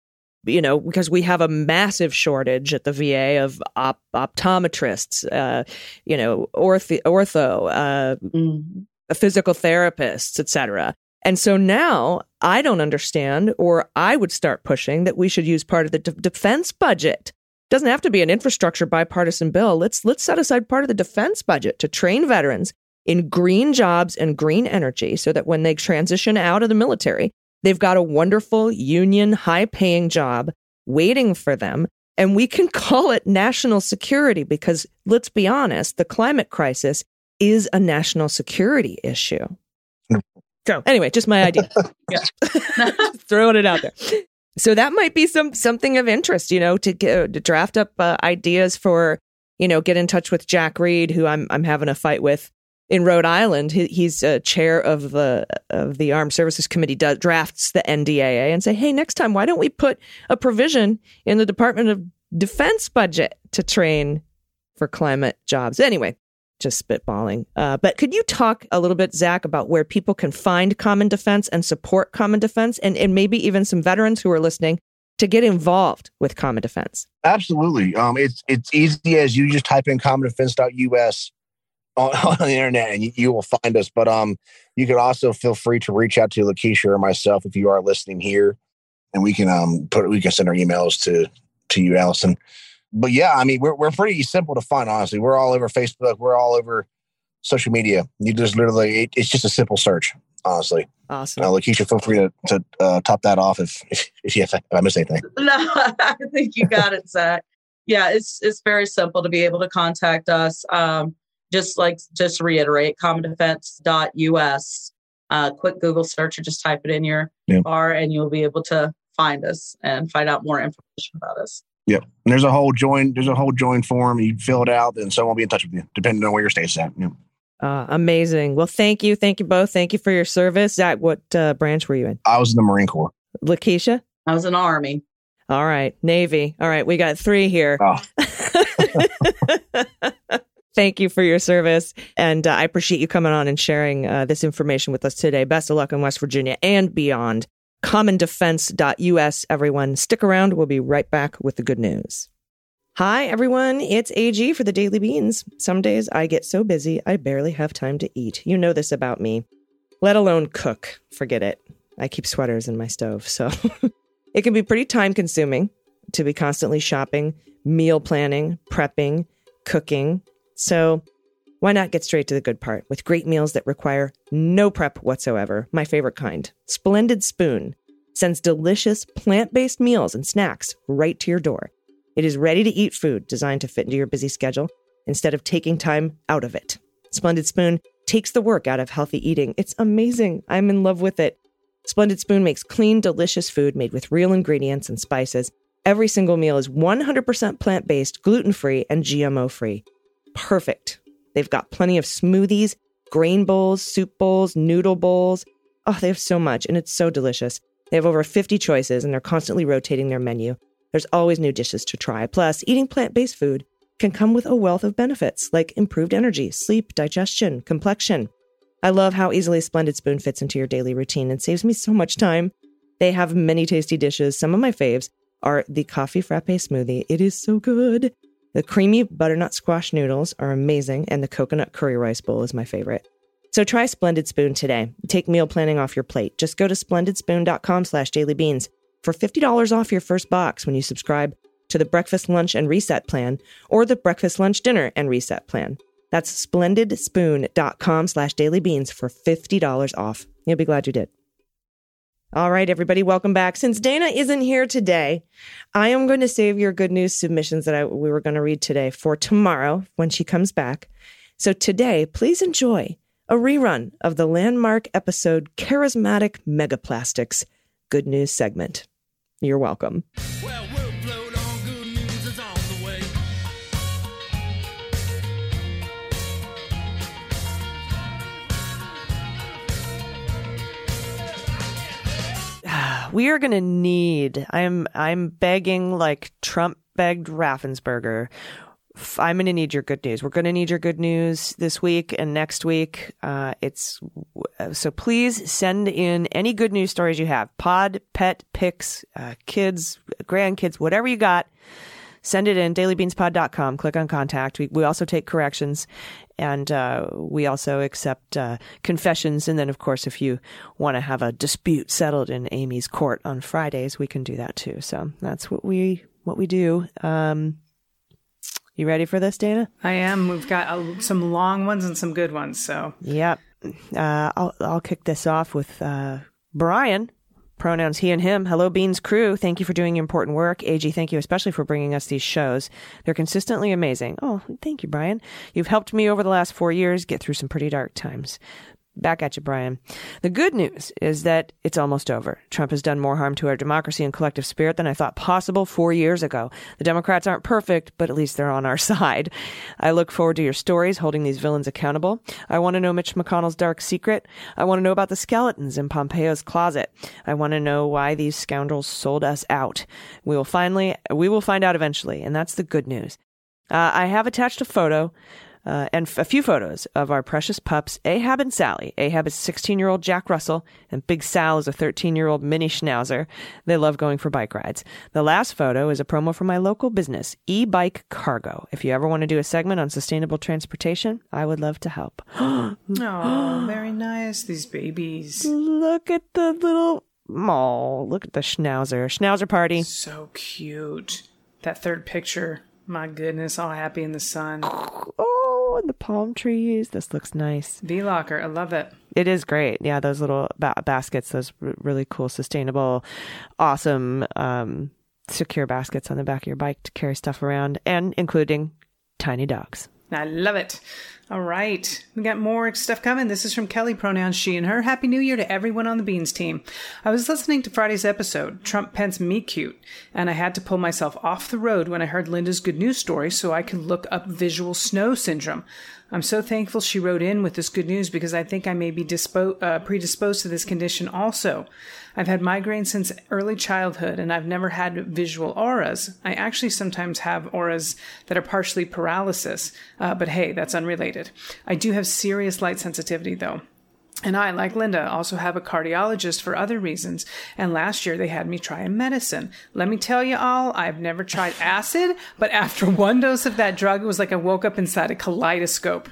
S2: You know, because we have a massive shortage at the VA of op- optometrists, uh, you know, ortho, ortho uh,
S4: Mhm.
S2: physical therapists, etc. And so now I don't understand, or I would start pushing that we should use part of the de- defense budget. Doesn't have to be an infrastructure bipartisan bill. Let's let's set aside part of the defense budget to train veterans in green jobs and green energy, so that when they transition out of the military, they've got a wonderful union, high-paying job waiting for them. And we can call it national security because let's be honest, the climate crisis is a national security issue. So anyway, just my idea.
S4: Yeah.
S2: Throwing it out there. So that might be some something of interest, you know, to, get, to draft up uh, ideas for, you know, get in touch with Jack Reed, who I'm I'm having a fight with in Rhode Island. He, he's a chair of the of the Armed Services Committee, does, drafts the NDAA, and say, hey, next time, why don't we put a provision in the Department of Defense budget to train for climate jobs? Anyway, just spitballing. Uh, but could you talk a little bit, Zach, about where people can find Common Defense and support Common Defense, and, and maybe even some veterans who are listening to get involved with Common Defense?
S5: Absolutely. Um, it's it's easy as you just type in commondefense.us on, on the internet and you, you will find us. But um, you could also feel free to reach out to Lakiesha or myself if you are listening here, and we can um put we can send our emails to to you, Allison. But yeah, I mean we're we're pretty simple to find. Honestly, we're all over Facebook. We're all over social media. You just literally it, it's just a simple search. Honestly,
S2: Awesome.
S5: uh, Lakiesha, feel free to to uh, top that off if if, if, you, if I missed anything.
S4: No, I think you got it, Zach. Yeah, it's it's very simple to be able to contact us. Um, just like just reiterate, commondefense.us. Uh, quick Google search or just type it in your
S5: Yeah.
S4: bar and you'll be able to find us and find out more information about us.
S5: Yep. And there's a whole join. There's a whole join form. You fill it out, and someone will be in touch with you, depending on where your state's at. Yep.
S2: Uh, amazing. Well, thank you. Thank you both. Thank you for your service. Zach, what uh, branch were you in?
S5: I was in the Marine Corps.
S2: Lakiesha?
S4: I was in the Army.
S2: All right. Navy. All right. We got three here.
S5: Oh.
S2: Thank you for your service. And uh, I appreciate you coming on and sharing uh, this information with us today. Best of luck in West Virginia and beyond. CommonDefense.us, everyone. Stick around. We'll be right back with the good news. Hi, everyone. It's AG for the Daily Beans. Some days I get so busy, I barely have time to eat. You know this about me, let alone cook. Forget it. I keep sweaters in my stove, so it can be pretty time consuming to be constantly shopping, meal planning, prepping, cooking. So, why not get straight to the good part with great meals that require no prep whatsoever? My favorite kind Splendid Spoon sends delicious plant based meals and snacks right to your door. It is ready to eat food designed to fit into your busy schedule instead of taking time out of it. Splendid Spoon takes the work out of healthy eating. It's amazing. I'm in love with it. Splendid Spoon makes clean, delicious food made with real ingredients and spices. Every single meal is 100% plant based, gluten free, and GMO free. Perfect. They've got plenty of smoothies, grain bowls, soup bowls, noodle bowls. Oh, they have so much, and it's so delicious. They have over 50 choices, and they're constantly rotating their menu. There's always new dishes to try. Plus, eating plant based food can come with a wealth of benefits like improved energy, sleep, digestion, complexion. I love how easily Splendid Spoon fits into your daily routine and saves me so much time. They have many tasty dishes. Some of my faves are the coffee frappe smoothie. It is so good. The creamy butternut squash noodles are amazing, and the coconut curry rice bowl is my favorite. So try Splendid Spoon today. Take meal planning off your plate. Just go to splendidspoon.com slash dailybeans for $50 off your first box when you subscribe to the breakfast, lunch, and reset plan or the breakfast, lunch, dinner, and reset plan. That's splendidspoon.com slash dailybeans for $50 off. You'll be glad you did. All right, everybody, welcome back. Since Dana isn't here today, I am going to save your good news submissions that I, we were going to read today for tomorrow when she comes back. So today, please enjoy a rerun of the landmark episode Charismatic Megaplastics Good News segment. You're welcome.
S6: Well,
S1: we are going to need i'm i'm begging like trump
S2: begged Raffensperger. I'm going to need your good news. We're going to need your good news this week and next week. Uh, it's so please send in any good news stories you have. Pod, pet, pics, uh, kids, grandkids, whatever you got. Send it in dailybeanspod.com. Click on contact. We, we also take corrections and uh, we also accept uh, confessions. And then, of course, if you want to have a dispute settled in Aimee's court on Fridays, we can do that too. So that's what we what we do. Um, you ready for this, Dana?
S7: I am. We've got uh, some long ones and some good ones. So
S2: Yep. Uh, I'll I'll kick this off with uh, Brian. Pronouns he and him. Hello, Beans crew. Thank you for doing your important work. AG, thank you especially for bringing us these shows. They're consistently amazing. Oh, thank you, Brian. You've helped me over the last four years get through some pretty dark times. Back at you, Brian. The good news is that it's almost over. Trump has done more harm to our democracy and collective spirit than I thought possible four years ago. The Democrats aren't perfect, but at least they're on our side. I look forward to your stories holding these villains accountable. I want to know Mitch McConnell's dark secret. I want to know about the skeletons in Pompeo's closet. I want to know why these scoundrels sold us out. We will finally, we will find out eventually, and that's the good news. Uh, I have attached a photo uh, and f- a few photos of our precious pups, Ahab and Sally. Ahab is 16 year old Jack Russell, and Big Sal is a 13 year old mini schnauzer. They love going for bike rides. The last photo is a promo for my local business, E Bike Cargo. If you ever want to do a segment on sustainable transportation, I would love to help.
S7: oh, very nice. These babies.
S2: look at the little. Oh, look at the schnauzer. Schnauzer party.
S7: So cute. That third picture. My goodness, all happy in the sun.
S2: Oh, and the palm trees. This looks nice.
S7: V Locker, I love it.
S2: It is great. Yeah, those little ba- baskets, those r- really cool, sustainable, awesome, um, secure baskets on the back of your bike to carry stuff around, and including tiny dogs.
S7: I love it. All right. We got more stuff coming. This is from Kelly, pronouns she and her. Happy New Year to everyone on the Beans team. I was listening to Friday's episode, Trump Pence Me Cute, and I had to pull myself off the road when I heard Linda's good news story so I could look up visual snow syndrome. I'm so thankful she wrote in with this good news because I think I may be dispo- uh, predisposed to this condition also. I've had migraines since early childhood and I've never had visual auras. I actually sometimes have auras that are partially paralysis, uh, but hey, that's unrelated. I do have serious light sensitivity though. And I, like Linda, also have a cardiologist for other reasons. And last year they had me try a medicine. Let me tell you all, I've never tried acid, but after one dose of that drug, it was like I woke up inside a kaleidoscope.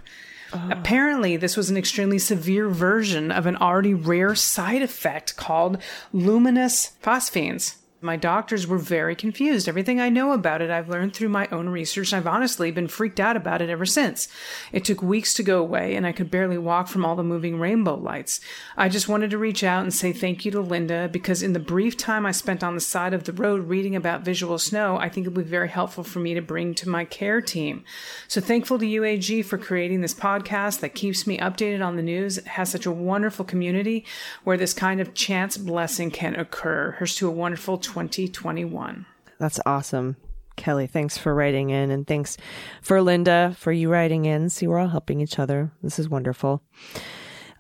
S7: Oh. Apparently, this was an extremely severe version of an already rare side effect called luminous phosphenes. My doctors were very confused. Everything I know about it, I've learned through my own research. I've honestly been freaked out about it ever since. It took weeks to go away, and I could barely walk from all the moving rainbow lights. I just wanted to reach out and say thank you to Linda because in the brief time I spent on the side of the road reading about visual snow, I think it would be very helpful for me to bring to my care team. So thankful to UAG for creating this podcast that keeps me updated on the news. It has such a wonderful community where this kind of chance blessing can occur. Here's to a wonderful 2021.
S2: That's awesome. Kelly, thanks for writing in, and thanks for Linda for you writing in. See, we're all helping each other. This is wonderful.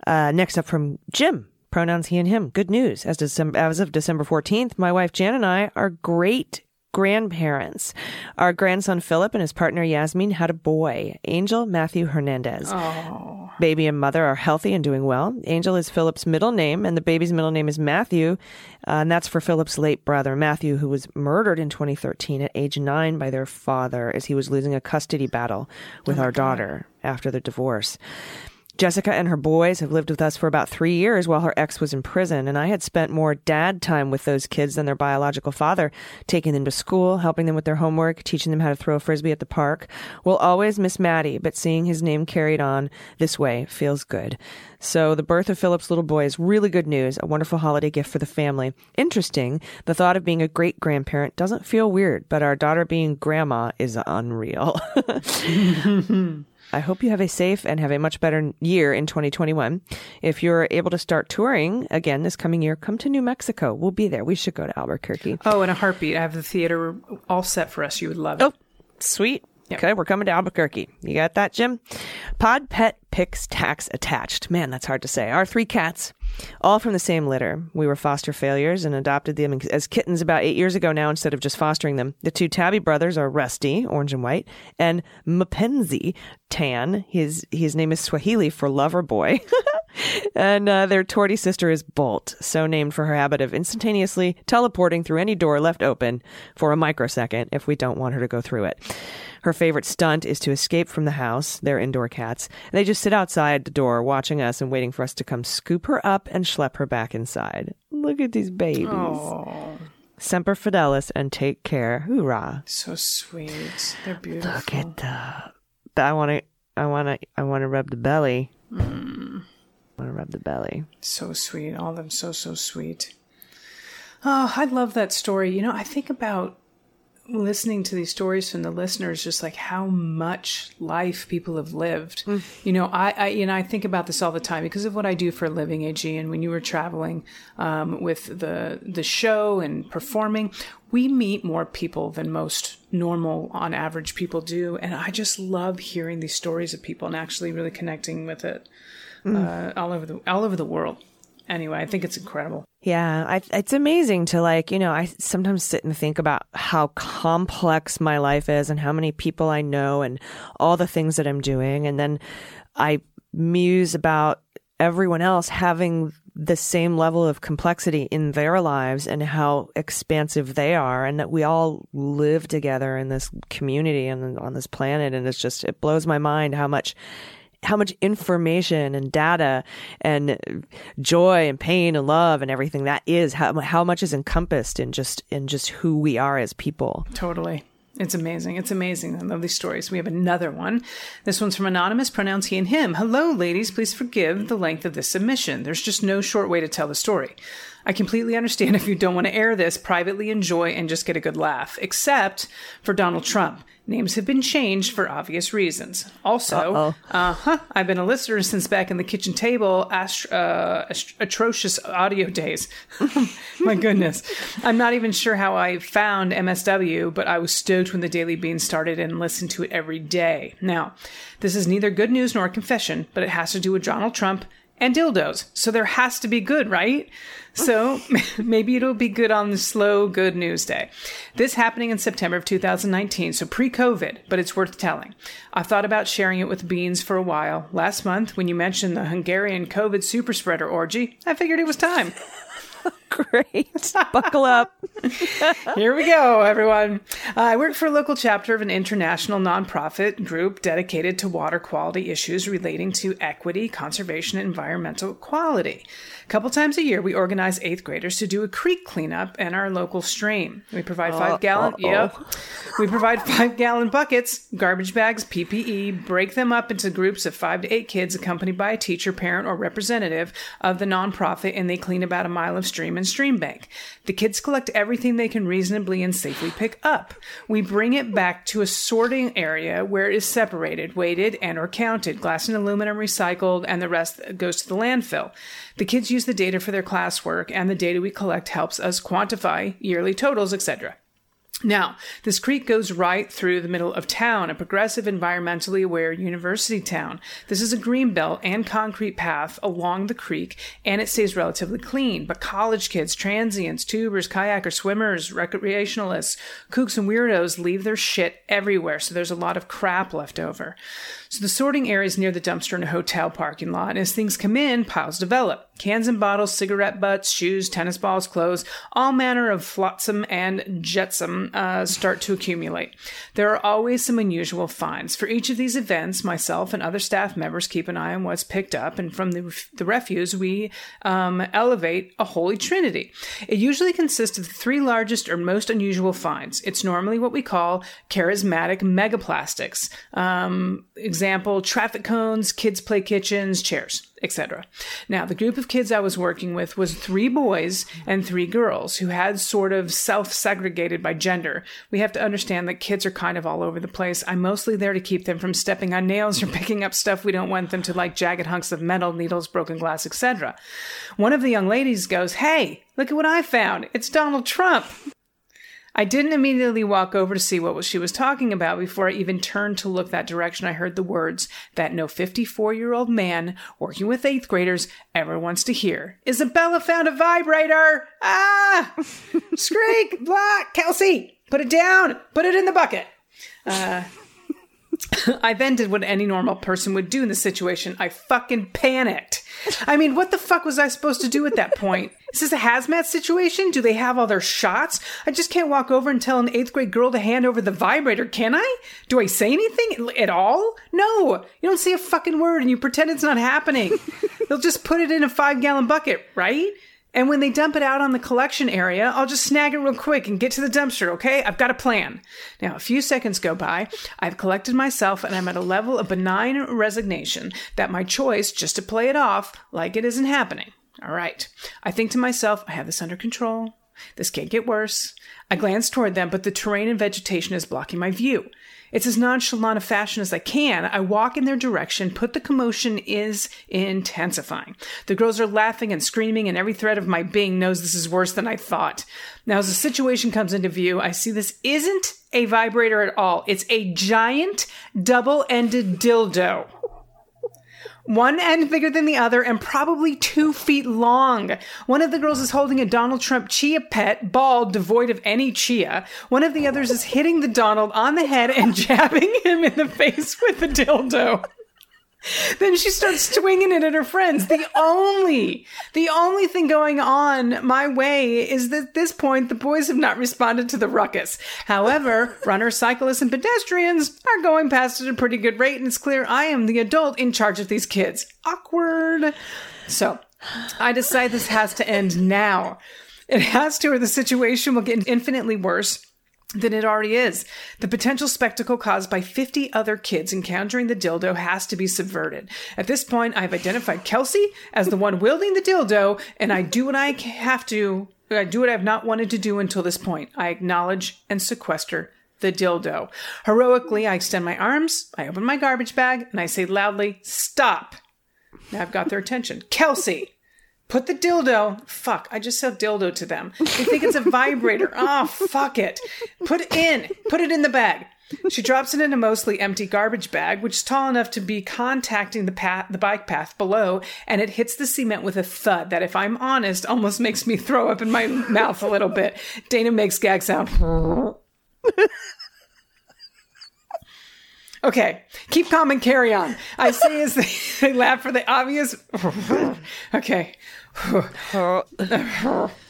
S2: Uh, next up from Jim, pronouns he and him. Good news. As, December, as of December 14th, my wife Jan and I are great grandparents. Our grandson Philip and his partner Yasmin had a boy, Angel Matthew Hernandez. Baby and mother are healthy and doing well. Angel is Philip's middle name, and the baby's middle name is Matthew, uh, and that's for Philip's late brother, Matthew, who was murdered in 2013 at age nine by their father as he was losing a custody battle with our daughter after the divorce. Jessica and her boys have lived with us for about three years while her ex was in prison, and I had spent more dad time with those kids than their biological father, taking them to school, helping them with their homework, teaching them how to throw a frisbee at the park. We'll always miss Maddie, but seeing his name carried on this way feels good. So the birth of Philip's little boy is really good news, a wonderful holiday gift for the family. Interesting, the thought of being a great grandparent doesn't feel weird, but our daughter being grandma is unreal. I hope you have a safe and have a much better year in 2021. If you're able to start touring again this coming year, come to New Mexico. We'll be there. We should go to Albuquerque.
S7: Oh, in a heartbeat. I have the theater all set for us. You would love it.
S2: Oh, sweet. Okay, we're coming to Albuquerque. You got that, Jim? Pod Pet Picks Tax Attached. Man, that's hard to say. Our three cats, all from the same litter. We were foster failures and adopted them as kittens about eight years ago now instead of just fostering them. The two Tabby brothers are Rusty, orange and white, and Mapenzi, tan. His, his name is Swahili for lover boy. and uh, their tortie sister is Bolt, so named for her habit of instantaneously teleporting through any door left open for a microsecond if we don't want her to go through it. Her favorite stunt is to escape from the house. They're indoor cats. They just sit outside the door watching us and waiting for us to come scoop her up and schlep her back inside. Look at these babies.
S7: Oh,
S2: Semper Fidelis and take care. Hoorah.
S7: so sweet. They're beautiful.
S2: Look at the. I want to. I want to. I want to rub the belly. I want to rub the belly.
S7: So sweet. All of them so, so sweet. Oh, I love that story. You know, I think about listening to these stories from the listeners, just like how much life people have lived. You know, I, I, you know, I think about this all the time because of what I do for a living, AG. And when you were traveling um, with the the show and performing, we meet more people than most normal, on average, people do. And I just love hearing these stories of people and actually really connecting with it uh, all over the all over the world. Anyway, I think it's incredible.
S2: Yeah, I, it's amazing to like, you know, I sometimes sit and think about how complex my life is and how many people I know and all the things that I'm doing. And then I muse about everyone else having the same level of complexity in their lives and how expansive they are and that we all live together in this community and on this planet. And it's just, it blows my mind how much how much information and data and joy and pain and love and everything that is how how much is encompassed in just in just who we are as people.
S7: Totally. It's amazing. It's amazing. I love these stories. We have another one. This one's from Anonymous, pronouns he and him. Hello, ladies. Please forgive the length of this submission. There's just no short way to tell the story. I completely understand if you don't want to air this, privately enjoy and just get a good laugh, except for Donald Trump. Names have been changed for obvious reasons. Also, uh huh, I've been a listener since back in the kitchen table ast- uh, ast- atrocious audio days. My goodness. I'm not even sure how I found MSW, but I was stoked when the Daily Bean started and listened to it every day. Now, this is neither good news nor a confession, but it has to do with Donald Trump and dildos. So there has to be good, right? So maybe it'll be good on the slow good news day. This happening in September of 2019, so pre COVID, but it's worth telling. I thought about sharing it with Beans for a while. Last month, when you mentioned the Hungarian COVID super spreader orgy, I figured it was time.
S2: Great. Buckle up.
S7: Here we go, everyone. Uh, I work for a local chapter of an international nonprofit group dedicated to water quality issues relating to equity, conservation, and environmental quality. A couple times a year, we organize eighth graders to do a creek cleanup in our local stream. We provide five gallon, yep. We provide five gallon buckets, garbage bags, PPE, break them up into groups of five to eight kids accompanied by a teacher, parent, or representative of the nonprofit, and they clean about a mile of stream and stream bank. The kids collect everything they can reasonably and safely pick up. We bring it back to a sorting area where it is separated, weighted, and or counted. Glass and aluminum recycled, and the rest goes to the landfill. The kids use the data for their classwork, and the data we collect helps us quantify yearly totals, etc. Now, this creek goes right through the middle of town, a progressive, environmentally aware university town. This is a green belt and concrete path along the creek, and it stays relatively clean. But college kids, transients, tubers, kayakers, swimmers, recreationalists, kooks, and weirdos leave their shit everywhere, so there's a lot of crap left over. So the sorting area is near the dumpster in a hotel parking lot, and as things come in, piles develop. Cans and bottles, cigarette butts, shoes, tennis balls, clothes, all manner of flotsam and jetsam uh, start to accumulate. There are always some unusual finds. For each of these events, myself and other staff members keep an eye on what's picked up, and from the, the refuse, we um, elevate a holy trinity. It usually consists of the three largest or most unusual finds. It's normally what we call charismatic megaplastics. Um, example, traffic cones, kids' play kitchens, chairs etc. Now, the group of kids I was working with was three boys and three girls who had sort of self segregated by gender. We have to understand that kids are kind of all over the place. I'm mostly there to keep them from stepping on nails or picking up stuff we don't want them to, like jagged hunks of metal, needles, broken glass, etc. One of the young ladies goes, Hey, look at what I found. It's Donald Trump. I didn't immediately walk over to see what she was talking about before I even turned to look that direction. I heard the words that no 54 year old man working with eighth graders ever wants to hear. Isabella found a vibrator! Ah! Screek! Blah! Kelsey! Put it down! Put it in the bucket! Uh, I then did what any normal person would do in the situation. I fucking panicked. I mean, what the fuck was I supposed to do at that point? Is this a hazmat situation? Do they have all their shots? I just can't walk over and tell an eighth grade girl to hand over the vibrator, can I? Do I say anything at all? No. You don't say a fucking word and you pretend it's not happening. They'll just put it in a five gallon bucket, right? And when they dump it out on the collection area, I'll just snag it real quick and get to the dumpster, okay? I've got a plan. Now, a few seconds go by. I've collected myself and I'm at a level of benign resignation that my choice just to play it off like it isn't happening. All right. I think to myself, I have this under control. This can't get worse. I glance toward them, but the terrain and vegetation is blocking my view. It's as nonchalant a fashion as I can. I walk in their direction, but the commotion is intensifying. The girls are laughing and screaming, and every thread of my being knows this is worse than I thought. Now, as the situation comes into view, I see this isn't a vibrator at all. It's a giant double ended dildo one end bigger than the other and probably two feet long. One of the girls is holding a Donald Trump chia pet, bald, devoid of any chia. One of the others is hitting the Donald on the head and jabbing him in the face with the dildo. then she starts swinging it at her friends. The only, the only thing going on my way is that at this point the boys have not responded to the ruckus. However, runners, cyclists, and pedestrians are going past at a pretty good rate, and it's clear I am the adult in charge of these kids. Awkward. So, I decide this has to end now. It has to, or the situation will get infinitely worse than it already is. The potential spectacle caused by 50 other kids encountering the dildo has to be subverted. At this point, I've identified Kelsey as the one wielding the dildo, and I do what I have to. I do what I've not wanted to do until this point. I acknowledge and sequester the dildo. Heroically, I extend my arms, I open my garbage bag, and I say loudly, Stop! Now I've got their attention. Kelsey, Put the dildo. Fuck, I just said dildo to them. They think it's a vibrator. Oh, fuck it. Put it in. Put it in the bag. She drops it in a mostly empty garbage bag, which is tall enough to be contacting the path, the bike path below, and it hits the cement with a thud that, if I'm honest, almost makes me throw up in my mouth a little bit. Dana makes gag sound. Okay, keep calm and carry on. I say as they, they laugh for the obvious. okay.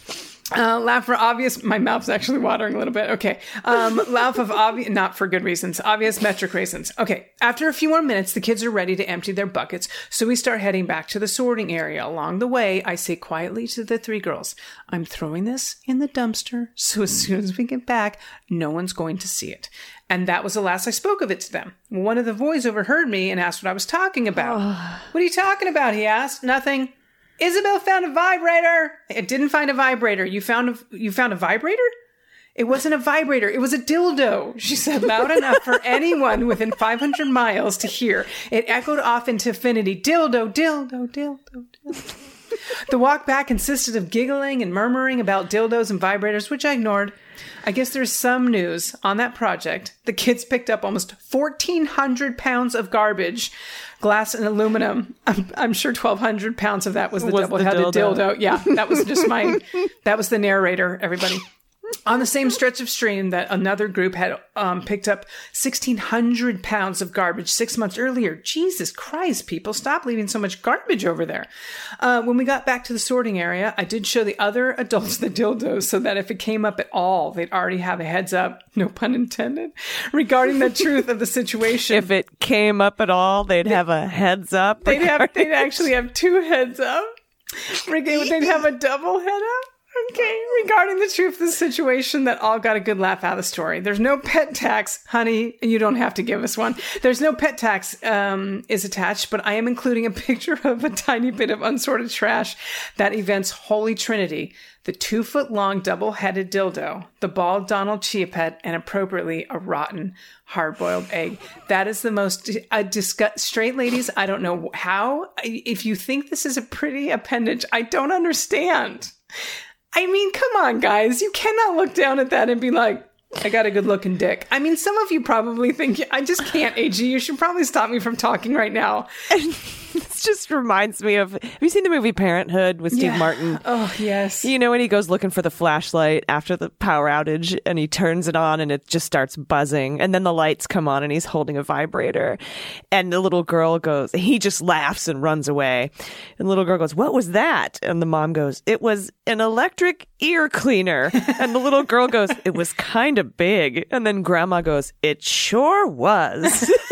S7: Uh, laugh for obvious. My mouth's actually watering a little bit. Okay. Um, laugh of obvious, not for good reasons, obvious metric reasons. Okay. After a few more minutes, the kids are ready to empty their buckets, so we start heading back to the sorting area. Along the way, I say quietly to the three girls, I'm throwing this in the dumpster, so as soon as we get back, no one's going to see it. And that was the last I spoke of it to them. One of the boys overheard me and asked what I was talking about. what are you talking about? He asked. Nothing. Isabel found a vibrator. It didn't find a vibrator. You found a, you found a vibrator? It wasn't a vibrator. It was a dildo. She said loud enough for anyone within 500 miles to hear. It echoed off into infinity. Dildo, dildo, dildo, dildo. The walk back consisted of giggling and murmuring about dildos and vibrators, which I ignored. I guess there's some news on that project. The kids picked up almost 1,400 pounds of garbage, glass and aluminum. I'm, I'm sure 1,200 pounds of that was the
S2: Was
S7: double-headed
S2: dildo.
S7: dildo. Yeah, that was just my, that was the narrator, everybody. On the same stretch of stream that another group had um, picked up 1,600 pounds of garbage six months earlier. Jesus Christ, people, stop leaving so much garbage over there. Uh, when we got back to the sorting area, I did show the other adults the dildos so that if it came up at all, they'd already have a heads up, no pun intended, regarding the truth of the situation.
S2: If it came up at all, they'd have a heads up.
S7: they'd have, they'd actually have two heads up. They'd have a double head up. Okay, regarding the truth of the situation, that all got a good laugh out of the story. There's no pet tax, honey, and you don't have to give us one. There's no pet tax um, is attached, but I am including a picture of a tiny bit of unsorted trash that events Holy Trinity: the two foot long double headed dildo, the bald Donald Chia pet, and appropriately a rotten hard boiled egg. That is the most uh, disgust. Straight ladies, I don't know how. If you think this is a pretty appendage, I don't understand. I mean, come on, guys. You cannot look down at that and be like, I got a good looking dick. I mean, some of you probably think I just can't, AG. You should probably stop me from talking right now.
S2: this just reminds me of have you seen the movie Parenthood with Steve
S7: Yeah.
S2: Martin?
S7: Oh, yes.
S2: You know, when he goes looking for the flashlight after the power outage and he turns it on and it just starts buzzing. And then the lights come on and he's holding a vibrator. And the little girl goes, he just laughs and runs away. And the little girl goes, What was that? And the mom goes, It was an electric ear cleaner. And the little girl goes, It was kind of big. And then grandma goes, It sure was.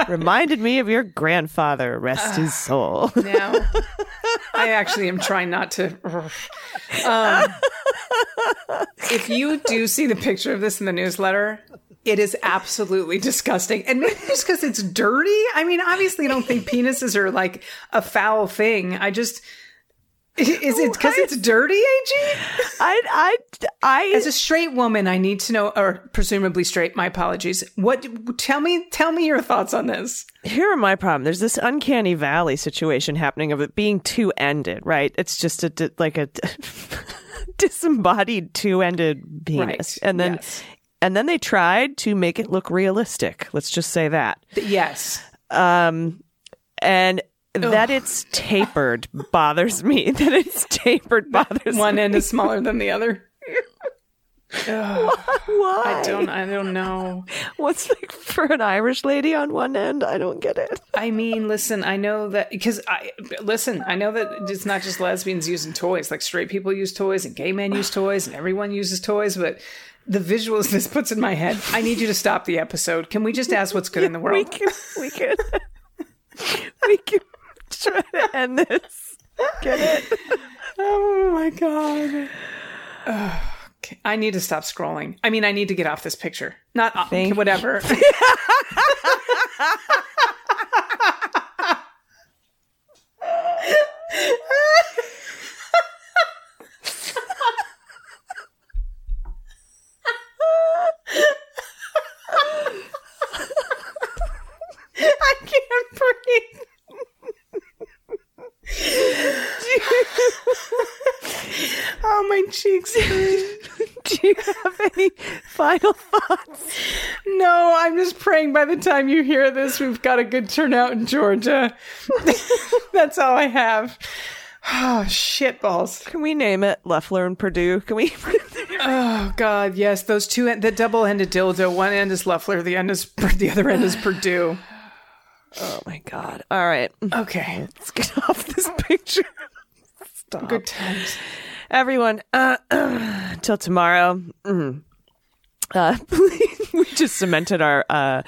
S2: Reminded me of your grandfather, rest his soul.
S7: now. I actually am trying not to. Um, if you do see the picture of this in the newsletter, it is absolutely disgusting. And maybe just because it's dirty. I mean, obviously, I don't think penises are like a foul thing. I just. Is it because it's dirty, AG?
S2: I, I, I,
S7: As a straight woman, I need to know, or presumably straight. My apologies. What? Tell me, tell me your thoughts on this.
S2: here are my problem. There's this uncanny valley situation happening of it being two ended, right? It's just a like a disembodied two ended penis,
S7: Right.
S2: and then
S7: Yes.
S2: and then they tried to make it look realistic. Let's just say that.
S7: Yes.
S2: Um, and that it's tapered bothers me. That it's tapered bothers
S7: One
S2: me.
S7: end is smaller than the other.
S2: Why?
S7: I don't. I don't know.
S2: What's like for an Irish lady on one end? I don't get it.
S7: I mean, listen. I know that because I listen. I know that it's not just lesbians using toys. Like straight people use toys, and gay men use toys, and everyone uses toys. But the visuals this puts in my head. I need you to stop the episode. Can we just ask what's good in the
S2: We
S7: world?
S2: can, we can, we can try to end this. Get it?
S7: Oh my god. Ugh. Okay, I need to stop scrolling. I mean, I need to get off this picture. Not uh,
S2: Thank-
S7: whatever. I can't breathe. My cheeks.
S2: Do you have any final thoughts?
S7: No, I'm just praying by the time you hear this, we've got a good turnout in Georgia. That's all I have. Oh, shit balls.
S2: Can we name it Loeffler and Perdue? Can we?
S7: Oh, God, yes. Those two, the double ended dildo. One end is Loeffler, the, end is, the other end is Perdue.
S2: oh my god! All right,
S7: Okay.
S2: let's get off this picture. Stop,
S7: Good times.
S2: Everyone. Uh, till tomorrow. mhm. Uh, we just cemented our uh,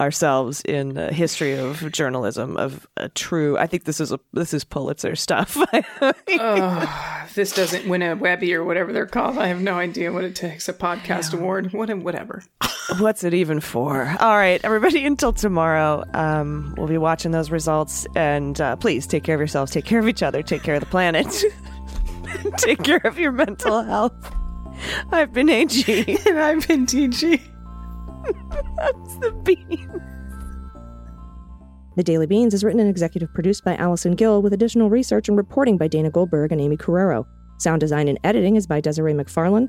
S2: ourselves in the history of journalism of a true. I think this is a this is Pulitzer stuff.
S7: If this doesn't win a Webby or whatever they're called, I have no idea what it takes. A podcast award. What, whatever.
S2: What's it even for? All right, everybody, until tomorrow, um, we'll be watching those results. And uh, please take care of yourselves, take care of each other, take care of the planet, take care of your mental health. I've been AG.
S7: And I've been TG.
S2: That's the bean.
S8: The Daily Beans is written and executive produced by Allison Gill with additional research and reporting by Dana Goldberg and Aimee Carrero. Sound design and editing is by Desiree McFarlane,